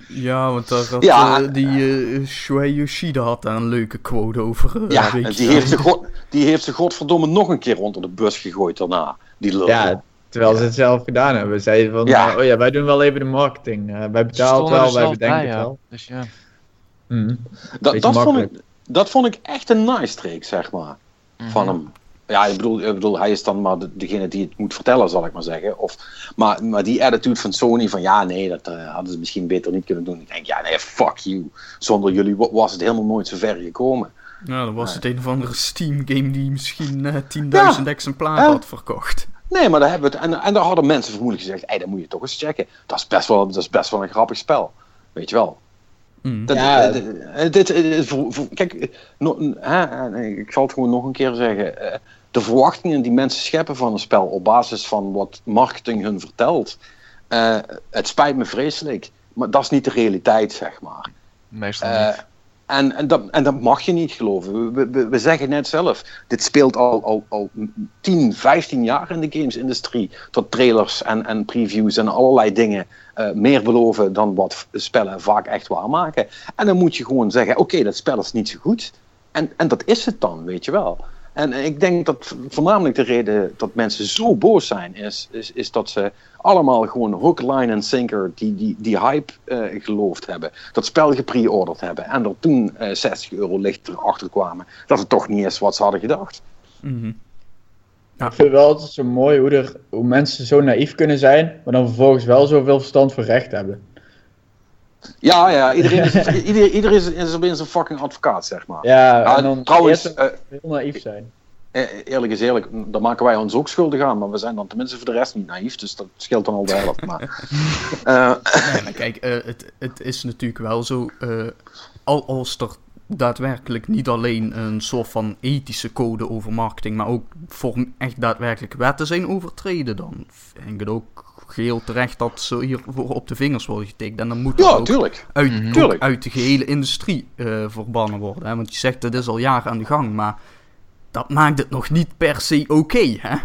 Ja, want daar had, Ja, eh, die eh Shuei Yoshida had daar een leuke quote over. eh, Ja, en die heeft, ze god, die heeft ze godverdomme nog een keer onder de bus gegooid daarna. Die lul. Ja, terwijl ze het zelf gedaan hebben. We zeiden van, Ja. oh ja, wij doen wel even de marketing. Eh, wij betalen wel, wij bedenken bij, het ja. wel. Dus ja. Mhm. dat, dat, vond ik, dat vond ik echt een nice streek, zeg maar. van Mhm. hem. Ja, ik bedoel, ik bedoel, hij is dan maar de- degene die het moet vertellen, zal ik maar zeggen. Of, maar, maar die attitude van Sony van ja, nee, dat eh, hadden ze misschien beter niet kunnen doen. Ik denk, ja, nee, fuck you. Zonder jullie wa- was het helemaal nooit zo ver gekomen. Ja, dan was het een of andere Steam game die misschien eh 10.000 Ja. exemplaren had verkocht. Nee, maar daar hebben we het. En, en daar hadden mensen vermoedelijk gezegd, hé, dat moet je toch eens checken. Dat is best wel, dat is best wel een grappig spel. Weet je wel. Mm. Dat, Ja. eh, eh, dit, eh, kijk, eh, no- eh, ik zal het gewoon nog een keer zeggen. De verwachtingen die mensen scheppen van een spel op basis van wat marketing hun vertelt. eh, het spijt me vreselijk, maar dat is niet de realiteit, zeg maar. Meestal Eh, niet. en, en, dat, en dat mag je niet geloven. We, we, we zeggen net zelf, dit speelt al, al, al 10, 15 jaar in de gamesindustrie. Dat trailers en, en previews en allerlei dingen eh, meer beloven dan wat spellen vaak echt waarmaken. En dan moet je gewoon zeggen, oké, dat spel is niet zo goed. En, en dat is het dan, weet je wel. En ik denk dat voornamelijk de reden dat mensen zo boos zijn, is, is, is dat ze allemaal gewoon hook, line en sinker die, die, die hype eh, geloofd hebben. Dat spel gepre-orderd hebben. En er toen eh 60 euro licht erachter kwamen dat het toch niet is wat ze hadden gedacht. Mhm. Ik vind wel altijd zo mooi hoe, er, hoe mensen zo naïef kunnen zijn, maar dan vervolgens wel zoveel verstand voor recht hebben. Ja, ja, iedereen is, [LAUGHS] iedereen, iedereen is, is opeens een fucking advocaat, zeg maar. Ja, Ja, en dan trouwens, eh, heel naïef zijn. eh, eerlijk is eerlijk, daar maken wij ons ook schuldig aan, maar we zijn dan tenminste voor de rest niet naïef, dus dat scheelt dan al de helft. Maar, [LAUGHS] eh, Nee, maar kijk, eh, het, het is natuurlijk wel zo. eh, al als er daadwerkelijk niet alleen een soort van ethische code over marketing, maar ook voor echt daadwerkelijk wetten zijn overtreden, dan vind ik het ook geheel terecht dat ze hiervoor op de vingers worden getikt. En dan moet dat ja, ook tuurlijk. uit, Mhm. Tuurlijk. uit de gehele industrie eh, verbannen worden. Hè? Want je zegt dat is al jaren aan de gang, maar dat maakt het nog niet per se oké, hè?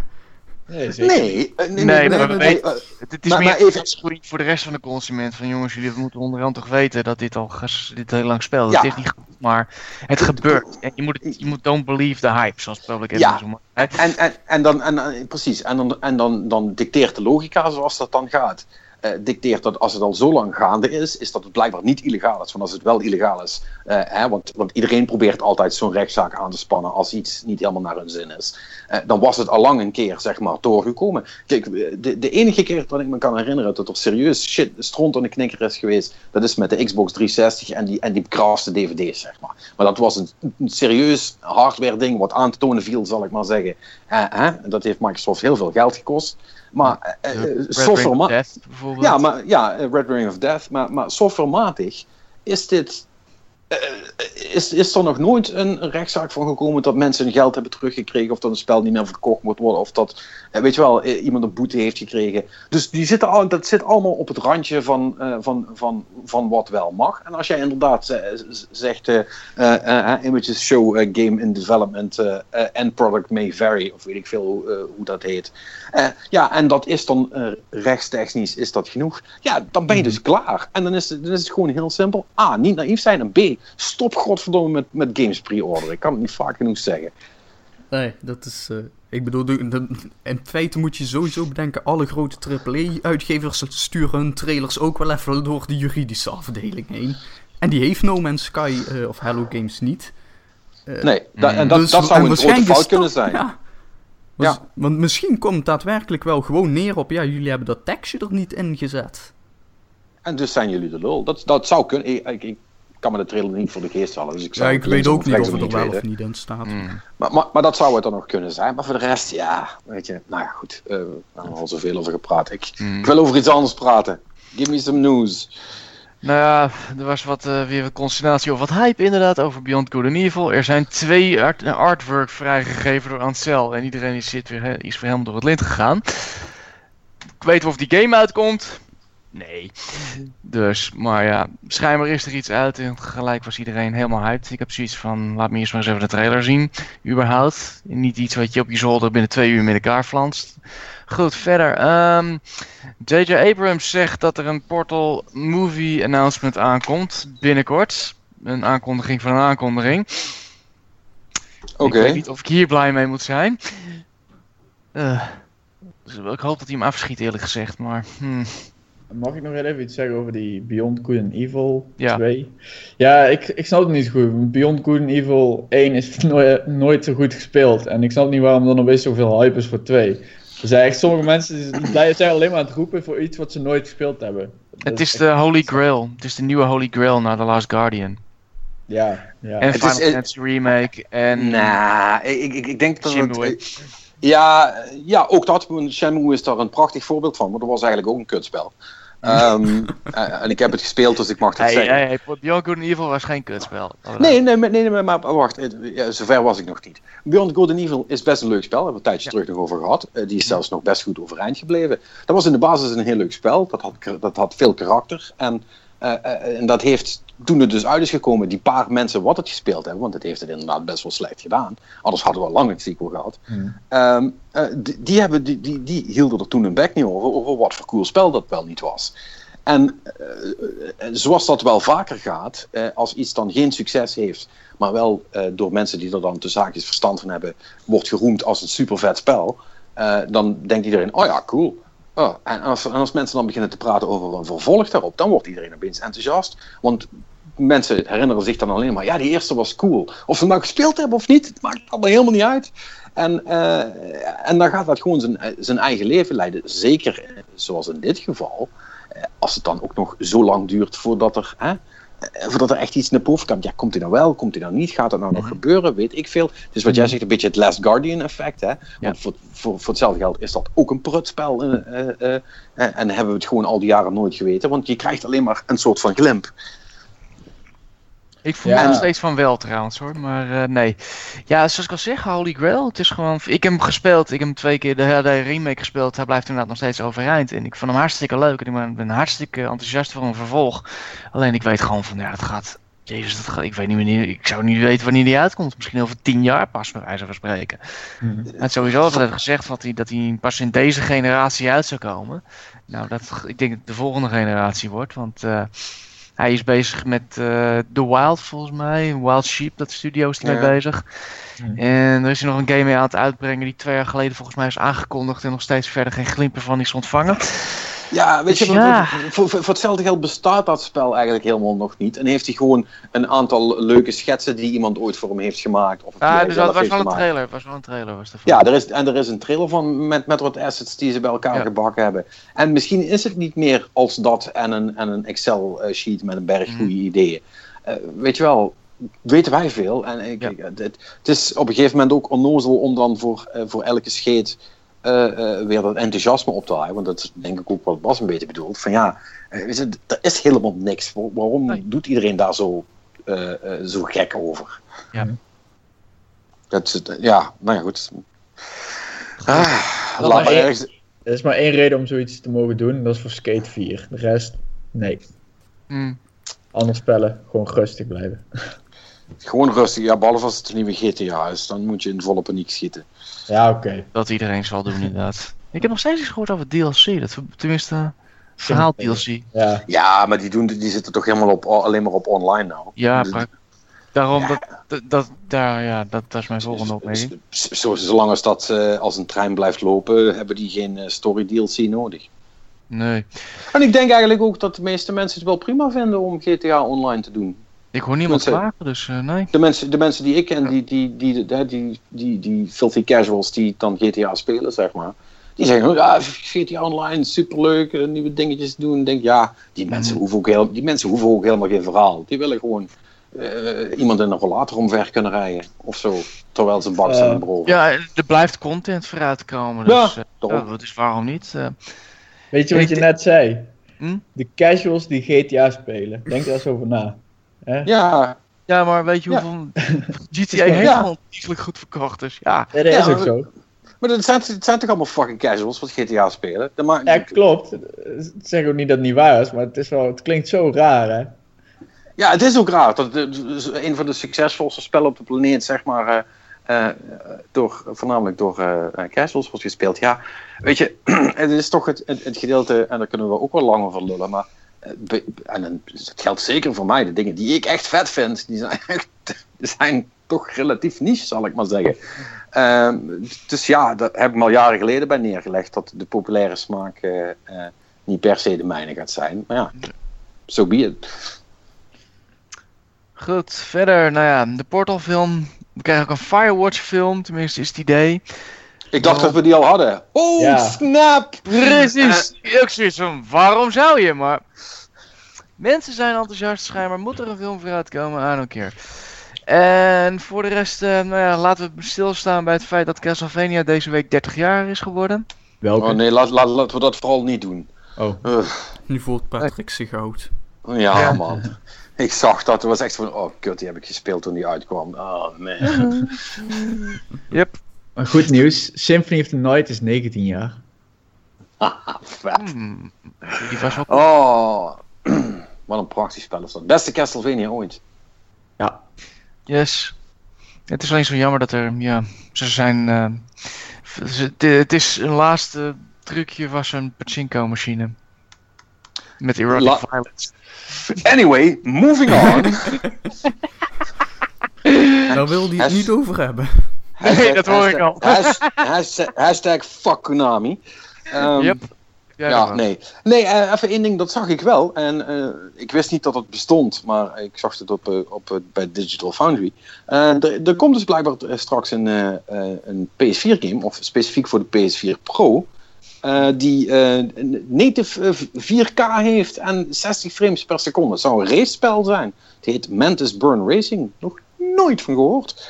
Nee, zeker. Nee, eh, nee, nee, Nee, maar we nee, weten- Het, is maar- meer even- waarschuwing voor de rest van de consument. Van jongens, jullie moeten onderhand toch weten dat dit al dit heel lang speelt. Ja. Het is niet goed, maar het gebeurt. En je moet, het, je moet don't believe the hype, zoals Public Ja. Enemy zo. En, en, en, dan, en eh, precies, en, dan, en dan, dan dicteert de logica zoals dat dan gaat. Eh, dicteert dat als het al zo lang gaande is, is dat het blijkbaar niet illegaal is. Want als het wel illegaal is, eh, hè, want, want iedereen probeert altijd zo'n rechtszaak aan te spannen als iets niet helemaal naar hun zin is. Eh, dan was het al lang een keer, zeg maar, doorgekomen. Kijk, de, de enige keer dat ik me kan herinneren dat er serieus shit, stront in de knikker is geweest, dat is met de Xbox 360 en die, en die kraste dvd's, zeg maar. Maar dat was een, serieus hardware ding wat aan te tonen viel, zal ik maar zeggen. Hè? Dat heeft Microsoft heel veel geld gekost. Maar Red Ring software of ma- Death, bijvoorbeeld. ja, maar, ja, Red Ring of Death. Maar, maar softwarematig is dit. Is, is er nog nooit een rechtszaak van gekomen dat mensen hun geld hebben teruggekregen of dat een spel niet meer verkocht moet worden of dat, weet je wel, iemand een boete heeft gekregen. Dus die zitten al, dat zit allemaal op het randje van, van, van, van wat wel mag. En als jij inderdaad zegt, images show game in development and product may vary, of weet ik veel hoe, hoe dat heet. ja, en dat is dan rechtstechnisch, is dat genoeg? Ja, dan ben je dus klaar. En dan is, dan is het gewoon heel simpel. A, niet naïef zijn. En B, stop godverdomme met, met games pre-orderen. Ik kan het niet vaak genoeg zeggen. Nee, dat is... Uh, ik bedoel, in feite moet je sowieso bedenken... alle grote AAA-uitgevers sturen hun trailers ook wel even door de juridische afdeling heen. En die heeft No Man's Sky uh, of Hello Games niet. Uh, nee, da en dat, dus, dat zou een grote fout kunnen zijn. Ja. ja. Want misschien komt het daadwerkelijk wel gewoon neer op... ja, jullie hebben dat tekstje er niet in gezet. En dus zijn jullie de lul. Dat, dat zou kunnen. Ik, ik, kan me de trailer niet voor de geest halen. Dus ik, zou ja, ik weet ook niet of het er wel of niet in staat. Mm. Maar, maar, maar, dat zou het dan nog kunnen zijn. Maar voor de rest, ja, weet je. Nou ja, goed. Uh, we hebben al zoveel over gepraat. Ik, mm. ik wil over iets anders praten. Give me some news. Nou ja, er was wat, uh, weer wat consternatie of wat hype inderdaad over Beyond Good and Evil. Er zijn twee art artwork vrijgegeven door Ansel en iedereen is, zit weer, is voor hem door het lint gegaan. Ik weet of die game uitkomt. Nee. Dus, maar ja, schijnbaar is er iets uit en gelijk was iedereen helemaal hyped. Ik heb zoiets van, laat me eerst maar eens even de trailer zien, überhaupt. Niet iets wat je op je zolder binnen twee uur met elkaar flanst. Goed, verder. J.J. Ehm, Abrams zegt dat er een Portal movie announcement aankomt binnenkort. Een aankondiging van een aankondiging. Oké. Ik weet niet of ik hier blij mee moet zijn. Uh, dus ik hoop dat hij hem afschiet eerlijk gezegd, maar... Hmm. Mag ik nog even iets zeggen over die Beyond Good and Evil 2? Ja, ik, ik snap het niet zo goed. Beyond Good and Evil 1 is [LAUGHS] nooit, nooit zo goed gespeeld. En ik snap niet waarom er nog best zoveel hype is voor 2. Er zijn echt sommige mensen die zijn alleen maar aan het roepen voor iets wat ze nooit gespeeld hebben. het is, de Holy Grail. Het is de nieuwe Holy Grail naar The Last Guardian. Ja, ja. En Final Fantasy Remake en... Nou, ik, ik, ik denk dat het... Ja, ja, ook dat. Shenmue is daar een prachtig voorbeeld van. Maar dat was eigenlijk ook een kutspel. Um, en ik heb het gespeeld, dus ik mag het hey, zeggen. Hey, hey, Beyond Good and Evil was geen kutspel. Nee, nee, nee, nee, maar, wacht. Ja, zover was ik nog niet. Beyond Good and Evil is best een leuk spel. Daar hebben we een tijdje terug nog over gehad. Uh, die is zelfs nog best goed overeind gebleven. Dat was in de basis een heel leuk spel. Dat had, dat had veel karakter. En, uh, uh, en dat heeft toen het dus uit is gekomen, die paar mensen wat het gespeeld hebben, want het heeft het inderdaad best wel slecht gedaan. Anders hadden we al lang een sequel gehad. Ehm, eh, die, die, hebben, die, die, die hielden er toen een bek niet over, over wat voor cool spel dat wel niet was. En uh, zoals dat wel vaker gaat, uh, als iets dan geen succes heeft, maar wel door mensen die er dan te zaakjes verstand van hebben, wordt geroemd als een super vet spel, dan denkt iedereen, oh ja, cool. Oh, en als, als, mensen dan beginnen te praten over een vervolg daarop, dan wordt iedereen opeens enthousiast. Want mensen herinneren zich dan alleen maar, ja, die eerste was cool. Of ze nou gespeeld hebben of niet, het maakt allemaal helemaal niet uit. En, uh, en dan gaat dat gewoon zijn, zijn eigen leven leiden. Zeker zoals in dit geval, eh, als het dan ook nog zo lang duurt voordat er. Hè, eh, voordat er echt iets naar boven komt. Ja, komt hij nou wel? Komt hij nou niet? Gaat dat nou nog mhm. gebeuren? Weet ik veel. Dus wat jij mhm. zegt, een beetje het Last Guardian effect. Hè? Want voor, voor, voor hetzelfde geld is dat ook een prutspel. Uh, uh, en hebben we het gewoon al die jaren nooit geweten. Want je krijgt alleen maar een soort van glimp. Ik voel ja. me nog steeds van wel trouwens hoor, maar uh, nee. Ja, zoals ik al zeg, Holy Grail, het is gewoon... Ik heb hem gespeeld, ik heb hem twee keer de hele remake gespeeld. Hij blijft inderdaad nog steeds overeind. En ik vond hem hartstikke leuk en ik ben, hartstikke enthousiast voor een vervolg. Alleen ik weet gewoon van, ja, het gaat... Jezus, dat gaat, ik weet niet wanneer, ik zou niet weten wanneer die uitkomt. Misschien over tien jaar pas, bij wijze van spreken. Mm. Hij had sowieso altijd gezegd dat hij, dat hij pas in deze generatie uit zou komen. Nou, dat, ik denk dat het de volgende generatie wordt, want... Uh, hij is bezig met uh, The Wild, volgens mij. Wild Sheep, dat studio is hij mee bezig. En er is hij nog een game mee aan het uitbrengen die twee jaar geleden volgens mij is aangekondigd en nog steeds verder geen glimpen van is ontvangen. Ja, weet je, ja. Voor, voor, hetzelfde geld bestaat dat spel eigenlijk helemaal nog niet. En heeft hij gewoon een aantal leuke schetsen die iemand ooit voor hem heeft gemaakt. Of ja, dus dat was wel een trailer. Was wel een trailer was ja, er is, en er is een trailer van met, met wat assets die ze bij elkaar gebakken hebben. En misschien is het niet meer als dat en een, en een Excel-sheet met een berg goede mm. ideeën. Uh, weet je wel, weten wij veel. En ik, het, het, is op een gegeven moment ook onnozel om dan voor, uh, voor elke scheet weer dat enthousiasme op te halen. Want dat is denk ik ook wat Bas een beetje bedoeld. Van ja, uh, er is helemaal niks. Waarom doet iedereen daar zo eh, eh, zo gek over. Ja. Dat, ja, nou ja, goed. Ah, Dat laat maar maar ergens, Er is maar één reden om zoiets te mogen doen. en Dat is voor Skate 4. De rest, nee. Hmm. Andere spellen, gewoon rustig blijven. Gewoon rustig. Ja, behalve als het een nieuwe GTA is, dan moet je in volle paniek schieten. Ja, oké. Dat iedereen zal doen, inderdaad. Ik heb nog steeds iets gehoord over DLC. Dat, tenminste, verhaal DLC. Ja, Ja, maar die, doen, die zitten toch helemaal op, alleen maar op online nou. Ja, Dus- daarom, Ja. dat, dat, daar, ja, dat, dat is mijn volgende opmerking. Z- Zo, zolang als dat eh, als een trein blijft lopen, hebben die geen eh, story DLC nodig. Nee, En ik denk eigenlijk ook dat de meeste mensen het wel prima vinden om GTA online te doen. Ik hoor niemand klagen, dus eh, nee. De mensen, de mensen die ik ken, die, die, die, die, die, die, die filthy casuals die dan GTA spelen, zeg maar. Die zeggen, ja, GTA Online, superleuk, eh, nieuwe dingetjes doen. Ik denk, ja, die mensen, Mm. hoeven ook heel, die mensen hoeven ook helemaal geen verhaal. Die willen gewoon eh, iemand in een rollator omver kunnen rijden. Of zo, terwijl ze bak zijn en brood. Ja, er blijft content vooruit komen, Ja, dus ja, dus waarom niet? Eh, Weet je wat je net zei? Hm? De casuals die GTA spelen. Denk daar eens over na. Ja, ja, maar weet je Ja. hoeveel... [LAUGHS] GTA heeft Ja. gewoon ontiegelijk goed verkocht, dus ja. Ja, dat Ja, is ook zo. maar het zijn, het zijn toch allemaal fucking casuals wat GTA spelen? Dat maakt, Ja, klopt. Ik zeg ook niet dat het niet waar is, maar het, is wel, het klinkt zo raar, hè? Ja, het is ook raar. Dat het is een van de succesvolste spellen op de planeet, zeg maar, eh, eh, door, voornamelijk door eh eh, casuals wordt gespeeld. Ja, weet je, [CLEARS THROAT] het is toch het, het, het gedeelte, en daar kunnen we ook wel lang over lullen, maar en dat geldt zeker voor mij, de dingen die ik echt vet vind, die zijn, [LAUGHS] echt, zijn toch relatief niche, zal ik maar zeggen. Ehm, dus ja, daar heb ik al jaren geleden bij neergelegd, dat de populaire smaak eh, eh, niet per se de mijne gaat zijn. Maar ja, zo be it. Goed, verder, nou ja, de Portal film. We krijgen ook een Firewatch film, tenminste is het idee. Ik dacht dat we die al hadden. Oh, Ja. snap! Precies. Ook zoiets van, waarom zou je? Maar mensen zijn enthousiast, schijnbaar moet er een film voor uitkomen, I don't care. En voor de rest, eh, nou ja, laten we stilstaan bij het feit dat Castlevania deze week 30 jaar is geworden. Welke? Oh nee, laat, laat, laten we dat vooral niet doen. Oh. Nu voelt Patrick zich oud. ja, Ja. man. Ik zag dat, het was echt van, oh kut, die heb ik gespeeld toen die uitkwam. Oh man. [LAUGHS] Yep. Maar goed nieuws, Symphony of the Night is 19 jaar. Vet. Hmm. Die was wel Oh, [CLEARS THROAT] wat een prachtig spel is dat. Beste Castlevania ooit. Ja. Yes. Het is alleen zo jammer dat er, ja, ze zijn. eh, ze- het- het is een laatste trucje was een pachinko machine. Met erotic La- violence. Anyway, moving on. Daar [LAUGHS] wil hij het niet over hebben. Nee, dat hoor ik al. Hashtag, hashtag, hashtag fuck Konami. Ehm, Yep. Ja, Ja, nee. Nee, eh, even één ding, dat zag ik wel. En eh, ik wist niet dat het bestond, maar ik zag het op, eh, op, bij Digital Foundry. Er, komt dus blijkbaar straks een, een PS4-game, of specifiek voor de PS4 Pro, die native eh, 4K heeft en 60 frames per seconde. Het zou een racespel zijn. Het heet Mantis Burn Racing. Nog nooit van gehoord.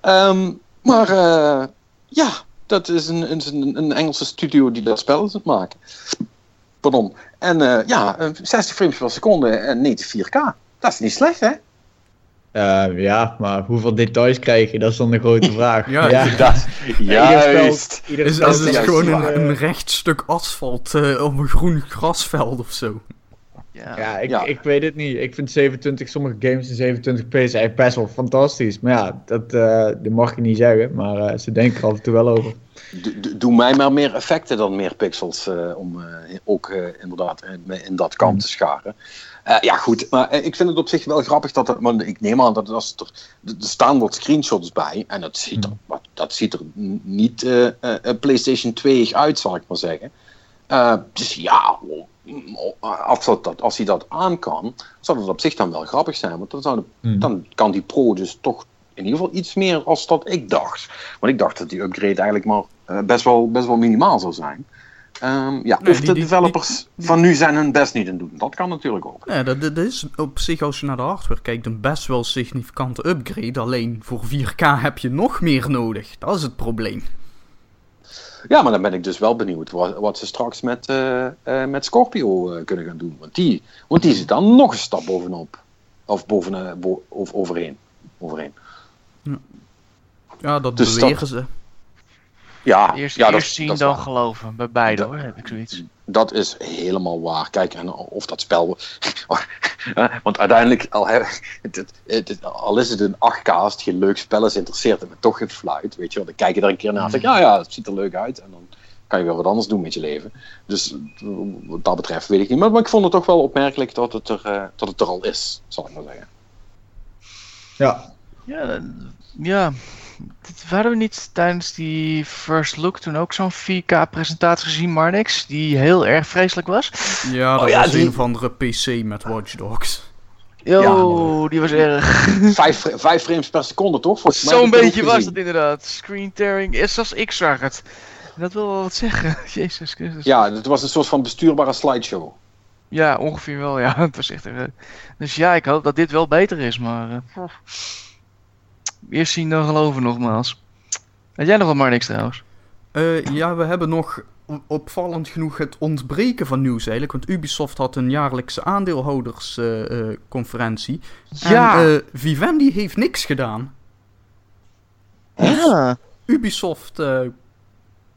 Ehm, maar eh, ja, dat is een, een, een Engelse studio die dat spel is aan het maken. Pardon. En eh, ja, eh, 60 frames per seconde en native 4K. Dat is niet slecht, hè? Eh, ja, maar hoeveel details krijg je? Dat is dan de grote vraag. [LAUGHS] Ja, ja. Dat, [LAUGHS] Ieder spel- ieder Is, is het juist gewoon een, een recht stuk asfalt eh, op een groen grasveld of zo? Ja. Ja, ik, Ja. ik weet het niet. Ik vind 27, sommige games in 27p zijn eigenlijk best wel fantastisch. Maar ja, dat, eh, dat mag je niet zeggen. Maar eh, ze denken er af en toe wel over. [LAUGHS] Do- do- Doe mij maar meer effecten dan meer pixels eh, om eh, ook eh, inderdaad me in dat kamp te scharen. Eh, ja, goed, maar ik vind het op zich wel grappig dat het, want ik neem aan dat als er, er staan wat screenshots bij en dat ziet er, wat- dat ziet er niet eh, eh, eh, PlayStation 2 uit, zal ik maar zeggen. Eh, dus ja, als, dat, als hij dat aan kan, zou dat op zich dan wel grappig zijn. Want dan, zou de- Hmm. dan kan die Pro dus toch in ieder geval iets meer als dat ik dacht. Want ik dacht dat die upgrade eigenlijk maar eh, best, wel, best wel minimaal zou zijn. Ehm, ja, Nee, of die- de die- developers van nu zijn hun best niet aan doen. Dat kan natuurlijk ook. Ja, dat, dat is op zich als je naar de hardware kijkt een best wel significante upgrade. Alleen voor 4K heb je nog meer nodig. Dat is het probleem. Ja, maar dan ben ik dus wel benieuwd wat, wat ze straks met, eh, eh, met Scorpio eh, kunnen gaan doen. Want die, want die zit dan nog een stap bovenop. Of boven, bo of overheen. overheen. Ja, dat Dus dat- ze. Ja, Eerst, ja, dat, eerst zien dat dan waar. geloven. Bij beide Dat- hoor, heb ik zoiets. Dat is helemaal waar. Kijk, en of dat spel. [LAUGHS] Want uiteindelijk, al, he- het, het, het- al is het een 8K, als het geen leuk spel is, interesseert het me toch geen fluit. Weet je wel, dan kijk je er een keer naar en zeg je, ja, ja, het ziet er leuk uit. En dan kan je weer wat anders doen met je leven. Dus wat dat betreft weet ik niet. Maar, maar ik vond het toch wel opmerkelijk dat het er, eh, dat het er al is, zal ik maar zeggen. Ja, Ja, ja. Dit- Hadden we niet tijdens die first look toen ook zo'n 4K-presentatie gezien, maar niks, die heel erg vreselijk was? Ja, dat Oh ja, was die- een of andere PC met Watch Dogs. Yo, die was erg. [LAUGHS] Vijf, fra- vijf frames per seconde, toch? Zo'n het beetje was dat inderdaad. Screen tearing, is zoals ik zag het. Dat wil wel wat zeggen. [LAUGHS] Jezus Christus. Ja, het was een soort van bestuurbare slideshow. Ja, ongeveer wel, ja. [LAUGHS] Het was echt... eh, dus ja, ik hoop dat dit wel beter is, maar... eh, Eerst zien dan geloven nogmaals. Had jij nog wat maar niks trouwens? Eh, ja, we hebben nog opvallend genoeg het ontbreken van nieuws eigenlijk. Want Ubisoft had een jaarlijkse aandeelhoudersconferentie. Ja. En eh, Vivendi heeft niks gedaan. Ja. Ubisoft eh,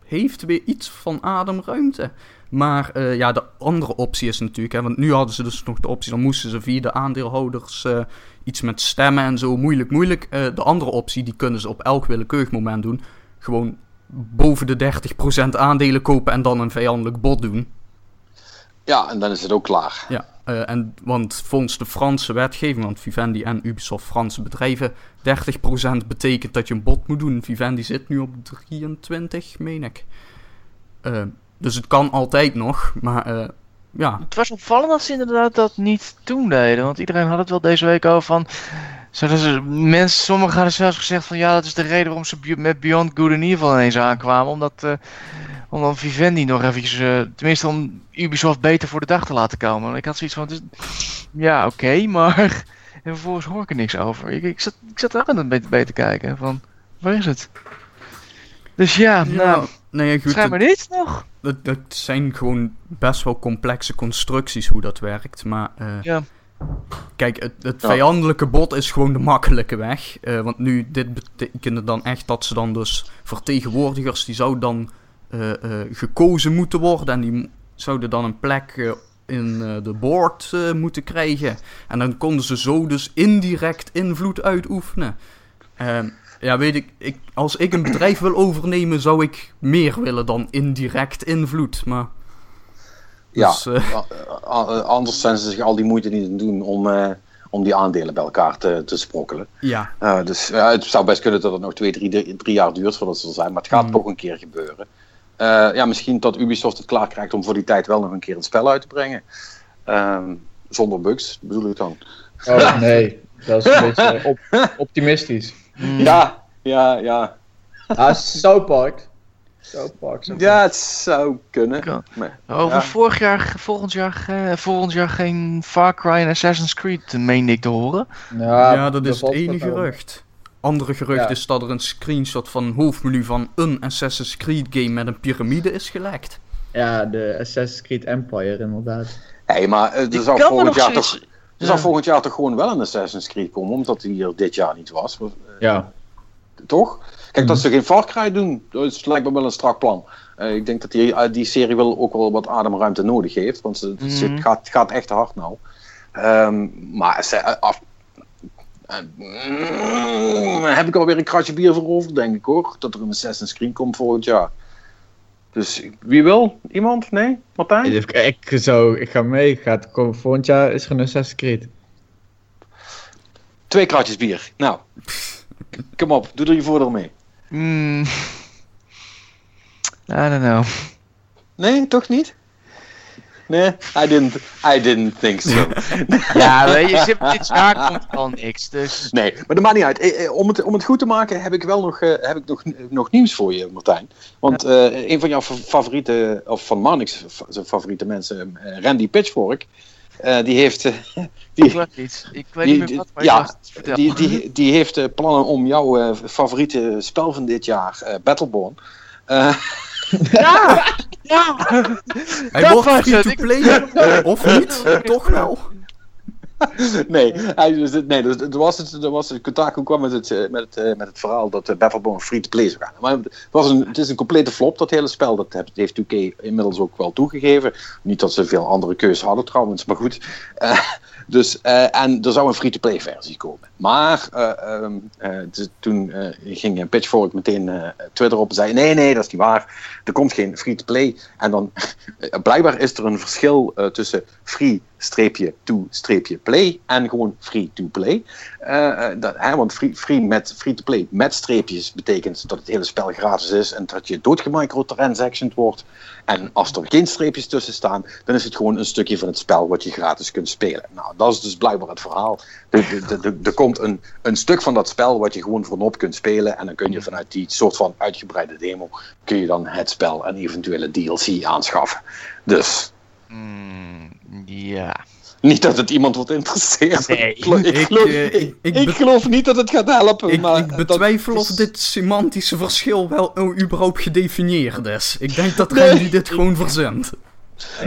heeft weer iets van ademruimte. Maar eh, ja, de andere optie is natuurlijk, hè, want nu hadden ze dus nog de optie, dan moesten ze via de aandeelhouders eh, iets met stemmen en zo, moeilijk, moeilijk. Eh, de andere optie, die kunnen ze op elk willekeurig moment doen. Gewoon boven de 30% aandelen kopen en dan een vijandelijk bod doen. Ja, en dan is het ook klaar. Ja, eh, en, want volgens de Franse wetgeving, want Vivendi en Ubisoft Franse bedrijven, 30% betekent dat je een bod moet doen. Vivendi zit nu op 23, meen ik. Eh, dus het kan altijd nog, maar ja. Het was opvallend dat ze inderdaad dat niet toen deden. Want iedereen had het wel deze week over van... Zodat ze, mensen, sommigen hadden zelfs gezegd van ja, dat is de reden waarom ze met Beyond Good in ieder geval ineens aankwamen. Omdat, eh om dan Vivendi nog eventjes, eh, tenminste om Ubisoft beter voor de dag te laten komen. En ik had zoiets van, is- ja oké, maar... En vervolgens hoor ik er niks over. Ik, ik, zat, ik zat er ook aan het beetje bij te kijken van, waar is het? Dus ja, nou, nee, goed, het, schijnbaar niet nog. het, het zijn gewoon best wel complexe constructies hoe dat werkt. Maar eh, Ja. kijk, het, het Ja. vijandelijke bod is gewoon de makkelijke weg. Eh, want nu, dit betekent dan echt dat ze dan dus vertegenwoordigers, die zouden dan eh, eh, gekozen moeten worden. En die zouden dan een plek in eh, de board eh, moeten krijgen. En dan konden ze zo dus indirect invloed uitoefenen. Ja, weet ik, ik, als ik een bedrijf wil overnemen, zou ik meer willen dan indirect invloed. Maar. Ja, Dus, eh, anders zijn ze zich al die moeite niet doen om, eh, om die aandelen bij elkaar te, te sprokkelen. ja, Eh, dus ja, het zou best kunnen dat het nog twee, drie, drie, jaar duurt voordat ze er zijn, maar het gaat Mm. toch een keer gebeuren. Eh, ja, misschien dat Ubisoft het klaar krijgt om voor die tijd wel nog een keer het spel uit te brengen. Ehm, zonder bugs, bedoel ik dan. oh [LAUGHS] nee, dat is een beetje op- optimistisch. Ja, ja, ja. Ah, South Park. South Park. South Park. Ja, het zou kunnen. Maar, Over ja. vorig jaar, volgend jaar, eh, volgend jaar geen Far Cry en Assassin's Creed, eh, meende ik te horen. Ja, ja, dat is het ene gerucht. Andere gerucht Ja. is dat er een screenshot van een hoofdmenu van een Assassin's Creed game met een piramide is gelekt. Ja, de Assassin's Creed Empire inderdaad. Hey, maar eh, er zou me volgend jaar toch... Er zou Ja. volgend jaar toch gewoon wel een Assassin's Creed komen, omdat die hier dit jaar niet was. Was- Ja. Toch? Kijk, dat Mhm. ze geen Far Cry doen, dat is, lijkt me wel een strak plan. Eh, ik denk dat die, eh, die serie wel ook wel wat ademruimte nodig heeft, want ze, het zit- Mhm. gaat, gaat echt hard nou. Ehm, maar ze, eh, af, eh, mm, heb ik alweer een kratje bier voor over, denk ik hoor. Dat er een Assassin's Creed komt volgend jaar. Dus wie wil? Iemand? Nee? Martijn? Ik, ik, zou, ik ga mee. Gaat komen volgend jaar is er een Assassin's Creed. Twee kratjes bier. Nou, kom op, doe er je voordeel mee. Hmm. I don't know. Nee, toch niet? Nee, I didn't, I didn't think so. [LAUGHS] Ja, weet je, ze- dit jaar komt al niks, dus... Nee, maar dat maakt niet uit. Eh, eh, Om het, om het goed te maken heb ik wel nog, eh, heb ik nog, nog nieuws voor je, Martijn. Want een van jouw fa- favoriete, of van Marnix zijn favoriete mensen, Randy Pitchfork, die heeft, eh, [LAUGHS] Ik die, weet niet. Ik weet die- niet meer wat, maar ja, die, die, die heeft plannen om jouw favoriete spel van dit jaar, Battleborn, [LAUGHS] Ja! Ja! Hij Dat wordt was het, free to play, [LAUGHS] of niet? Toch wel. nee, hij, nee dus, er was het, er was het, Kotaku kwam met het, eh, met het, eh, met het verhaal dat uh, Battleborn free-to-play zou gaan. Maar het, was een, het is een complete flop, dat hele spel. Dat heeft 2K inmiddels ook wel toegegeven. Niet dat ze veel andere keuzes hadden trouwens, maar goed. Uh, dus, uh, en er zou een free-to-play versie komen. Maar uh, um, toen ging Pitchfork meteen Twitter op en zei: nee, nee, dat is niet waar. Er komt geen free-to-play. En dan [LAUGHS] blijkbaar is er een verschil tussen free streepje to streepje play en gewoon free to play. Dat, hè, want free, free, met, free to play met streepjes betekent dat het hele spel gratis is en dat je doodgemicrotransactioned wordt. En als er geen streepjes tussen staan, dan is het gewoon een stukje van het spel wat je gratis kunt spelen. Nou, dat is dus blijkbaar het verhaal. Er komt een, een stuk van dat spel wat je gewoon voorop kunt spelen en dan kun je vanuit die soort van uitgebreide demo kun je dan het spel en eventuele DLC aanschaffen. Dus Mm, ja. Niet dat het iemand wat interesseert. Nee. Ik, geloof, ik, Ik, geloof, eh, ik, ik- ik ik geloof niet dat het gaat helpen. Ik, maar ik betwijfel dat of is- dit semantische verschil wel überhaupt gedefinieerd is. Ik denk dat Nee. Randy dit gewoon verzendt.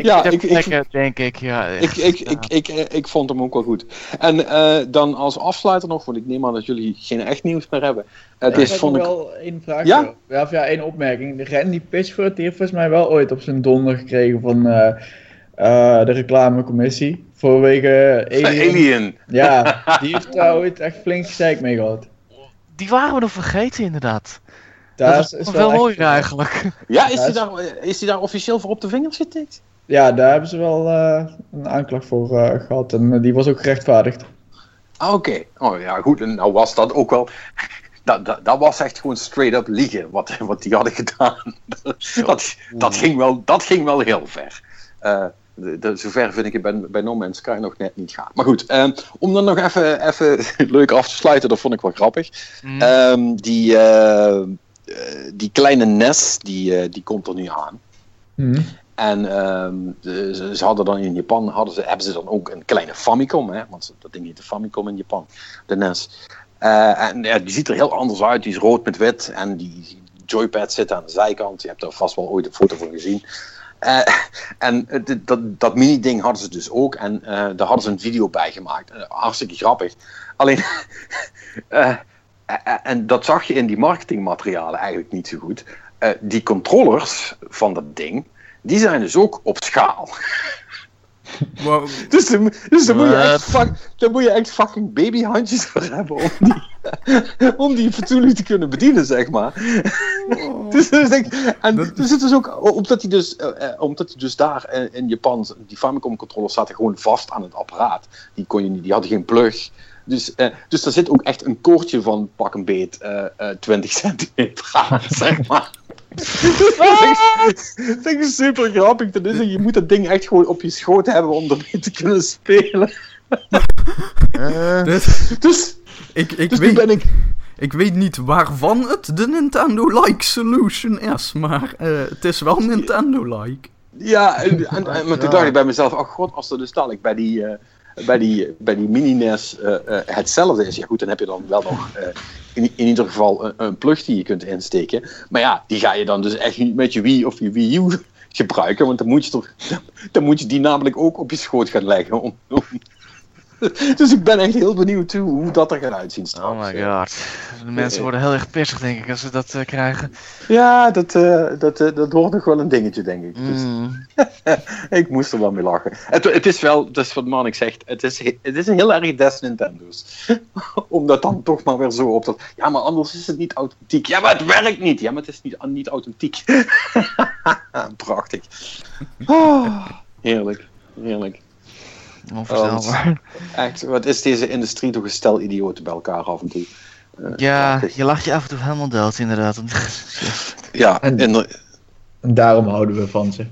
Ja, ik, ik, denk ik, ja. ik, ik, ik, ik, eh, ik vond hem ook wel goed. En eh, dan als afsluiter nog, want ik neem aan dat jullie geen echt nieuws meer hebben. Het Ja, is, heb vond nog ik, wel één vraag. Ja? Ja? Of ja, één opmerking. De Randy Pitchford heeft volgens mij wel ooit op zijn donder gekregen van eh, eh, de reclamecommissie. Vanwege Alien. Alien. Ja, die heeft daar ooit echt flink gezeik mee gehad. Die waren we nog vergeten, inderdaad. Daar dat is, wel, echt- mooier eigenlijk. Ja, is hij daar, is hij daar officieel voor op de vingers getikt? Ja, daar hebben ze wel eh, een aanklacht voor eh, gehad. En die was ook gerechtvaardigd. Ah, Oké, oh ja, goed. En nou was dat ook wel. Dat, dat, dat was echt gewoon straight up liegen wat, wat die hadden gedaan. [LAUGHS] Dat, dat, ging, wel, dat ging wel heel ver. Eh, de, de- zover vind ik het bij, bij No Man's Sky nog net niet gaan. Maar goed, ehm, om dan nog even, even [LAUGHS] leuk af te sluiten, dat vond ik wel grappig. Mm. Ehm, die, eh, eh, die kleine NES, die, eh, die komt er nu aan. Mhm. En ehm, de- ze, ze hadden dan in Japan hadden ze, hebben ze dan ook een kleine Famicom, hè, want dat ding heet de Famicom in Japan, de NES. Eh, en ja, die ziet er heel anders uit, die is rood met wit en die joypad zit aan de zijkant. Je hebt er vast wel ooit een foto van gezien. Eh, en dat, dat mini-ding hadden ze dus ook en eh, daar hadden ze een video bij gemaakt. Eh, hartstikke grappig. Alleen, [LAUGHS] en dat zag je in die marketingmaterialen eigenlijk niet zo goed. Die controllers van dat ding, die zijn dus ook op schaal. [LAUGHS] Wow. [LAUGHS] Dus, dan, dus dan, moet je echt fuck, dan moet je echt fucking babyhandjes voor hebben om die, [LAUGHS] om die fatsoenlijk te kunnen bedienen, zeg maar. [LAUGHS] Dus, dus denk, en Dat- dus het is ook, omdat hij dus, eh, eh, omdat hij dus daar eh, in Japan, die Famicom controllers zaten gewoon vast aan het apparaat. Die, kon je niet, die hadden geen plug. Dus, eh, dus daar zit ook echt een koordje van pak een beet eh, eh, 20 centimeter aan, zeg maar. Dat vind ik super grappig. Dat is, je moet dat ding echt gewoon op je schoot hebben om ermee te kunnen spelen. Dit- Dus, ik, ik, dus weet, ben ik... ik weet niet waarvan het de Nintendo-like solution is, maar eh, het is wel Nintendo-like. Ja, en, en, en- maar toen dacht ik bij mezelf, oh god, als er dus dadelijk bij die, eh, bij die, bij die mini-NES eh, eh, hetzelfde is, ja goed, dan heb je dan wel nog eh, in, in ieder geval een, een plug die je kunt insteken. Maar ja, die ga je dan dus echt niet met je Wii of je Wii U gebruiken, want dan moet je, toch, dan moet je die namelijk ook op je schoot gaan leggen. Om, om- [LAUGHS] Dus ik ben echt heel benieuwd hoe, hoe dat er gaat uitzien Oh straks. my god. De mensen worden heel erg pissig, denk ik, als ze dat eh, krijgen. Ja, dat, eh, dat, eh, dat wordt nog wel een dingetje, denk ik. Dus, Mm. [LAUGHS] Ik moest er wel mee lachen. Het, het is wel, dat is wat Manik zegt, het is, he- het is een heel erg des Nintendo's. [LAUGHS] Om dat dan toch maar weer zo op dat. Ja, maar anders is het niet authentiek. Ja, maar het werkt niet. Ja, maar het is niet, niet authentiek. Prachtig. Ah, heerlijk, heerlijk. Onvoorstelbaar. [LAUGHS] Echt, wat is deze industrie toch een stel idioten bij elkaar af en toe. Eh, Ja, je lacht je af en toe helemaal dood, inderdaad. [LAUGHS] ja En- En daarom houden we van ze.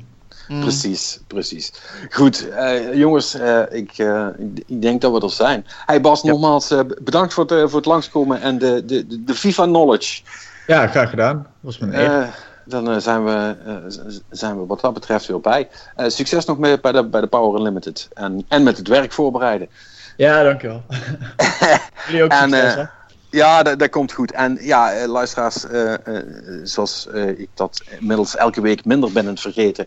Mm. Precies, precies. Goed, eh, jongens, eh, ik, eh, ik, denk dat we er zijn. Hey Bas, Ja. nogmaals eh, bedankt voor het, eh, voor het langskomen en de, de, de, de FIFA knowledge. Ja, graag gedaan. Was mijn eer. Dan eh, zijn, we, eh, zijn we wat dat betreft weer bij. Eh, succes nog mee bij de, bij de Power Unlimited. En, en met het werk voorbereiden. Ja, dankjewel. [LAUGHS] Jullie ook en, succes, hè? Ja, dat, dat komt goed. En ja, luisteraars, zoals ik dat inmiddels elke week minder ben het vergeten.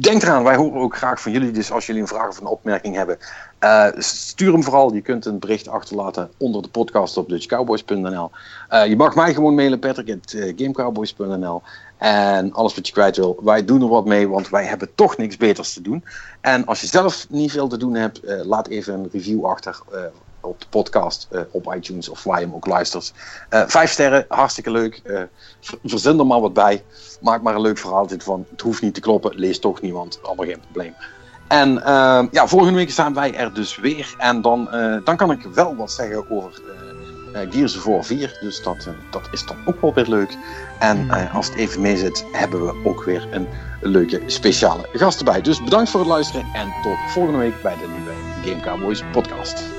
denk eraan, wij horen ook graag van jullie. Dus als jullie een vraag of een opmerking hebben, eh, stuur hem vooral. Je kunt een bericht achterlaten onder de podcast op dutchcowboys.nl. Eh, je mag mij gewoon mailen, patrick.gamecowboys.nl. En alles wat je kwijt wil, wij doen er wat mee, want wij hebben toch niks beters te doen. En als je zelf niet veel te doen hebt, eh, laat even een review achter eh, op de podcast eh, op iTunes of waar je hem ook luistert. Eh, vijf sterren, hartstikke leuk. Eh, ver- verzin er maar wat bij. Maak maar een leuk verhaaltje van. Het hoeft niet te kloppen, lees toch niemand. Allemaal geen probleem. En eh, ja, volgende week zijn wij er dus weer. En dan, eh, dan kan ik wel wat zeggen over eh, Gears War 4. Dus dat, dat is dan ook wel weer leuk. En als het even mee zit, hebben we ook weer een leuke speciale gast erbij. Dus bedankt voor het luisteren en tot volgende week bij de nieuwe Game Cowboys podcast.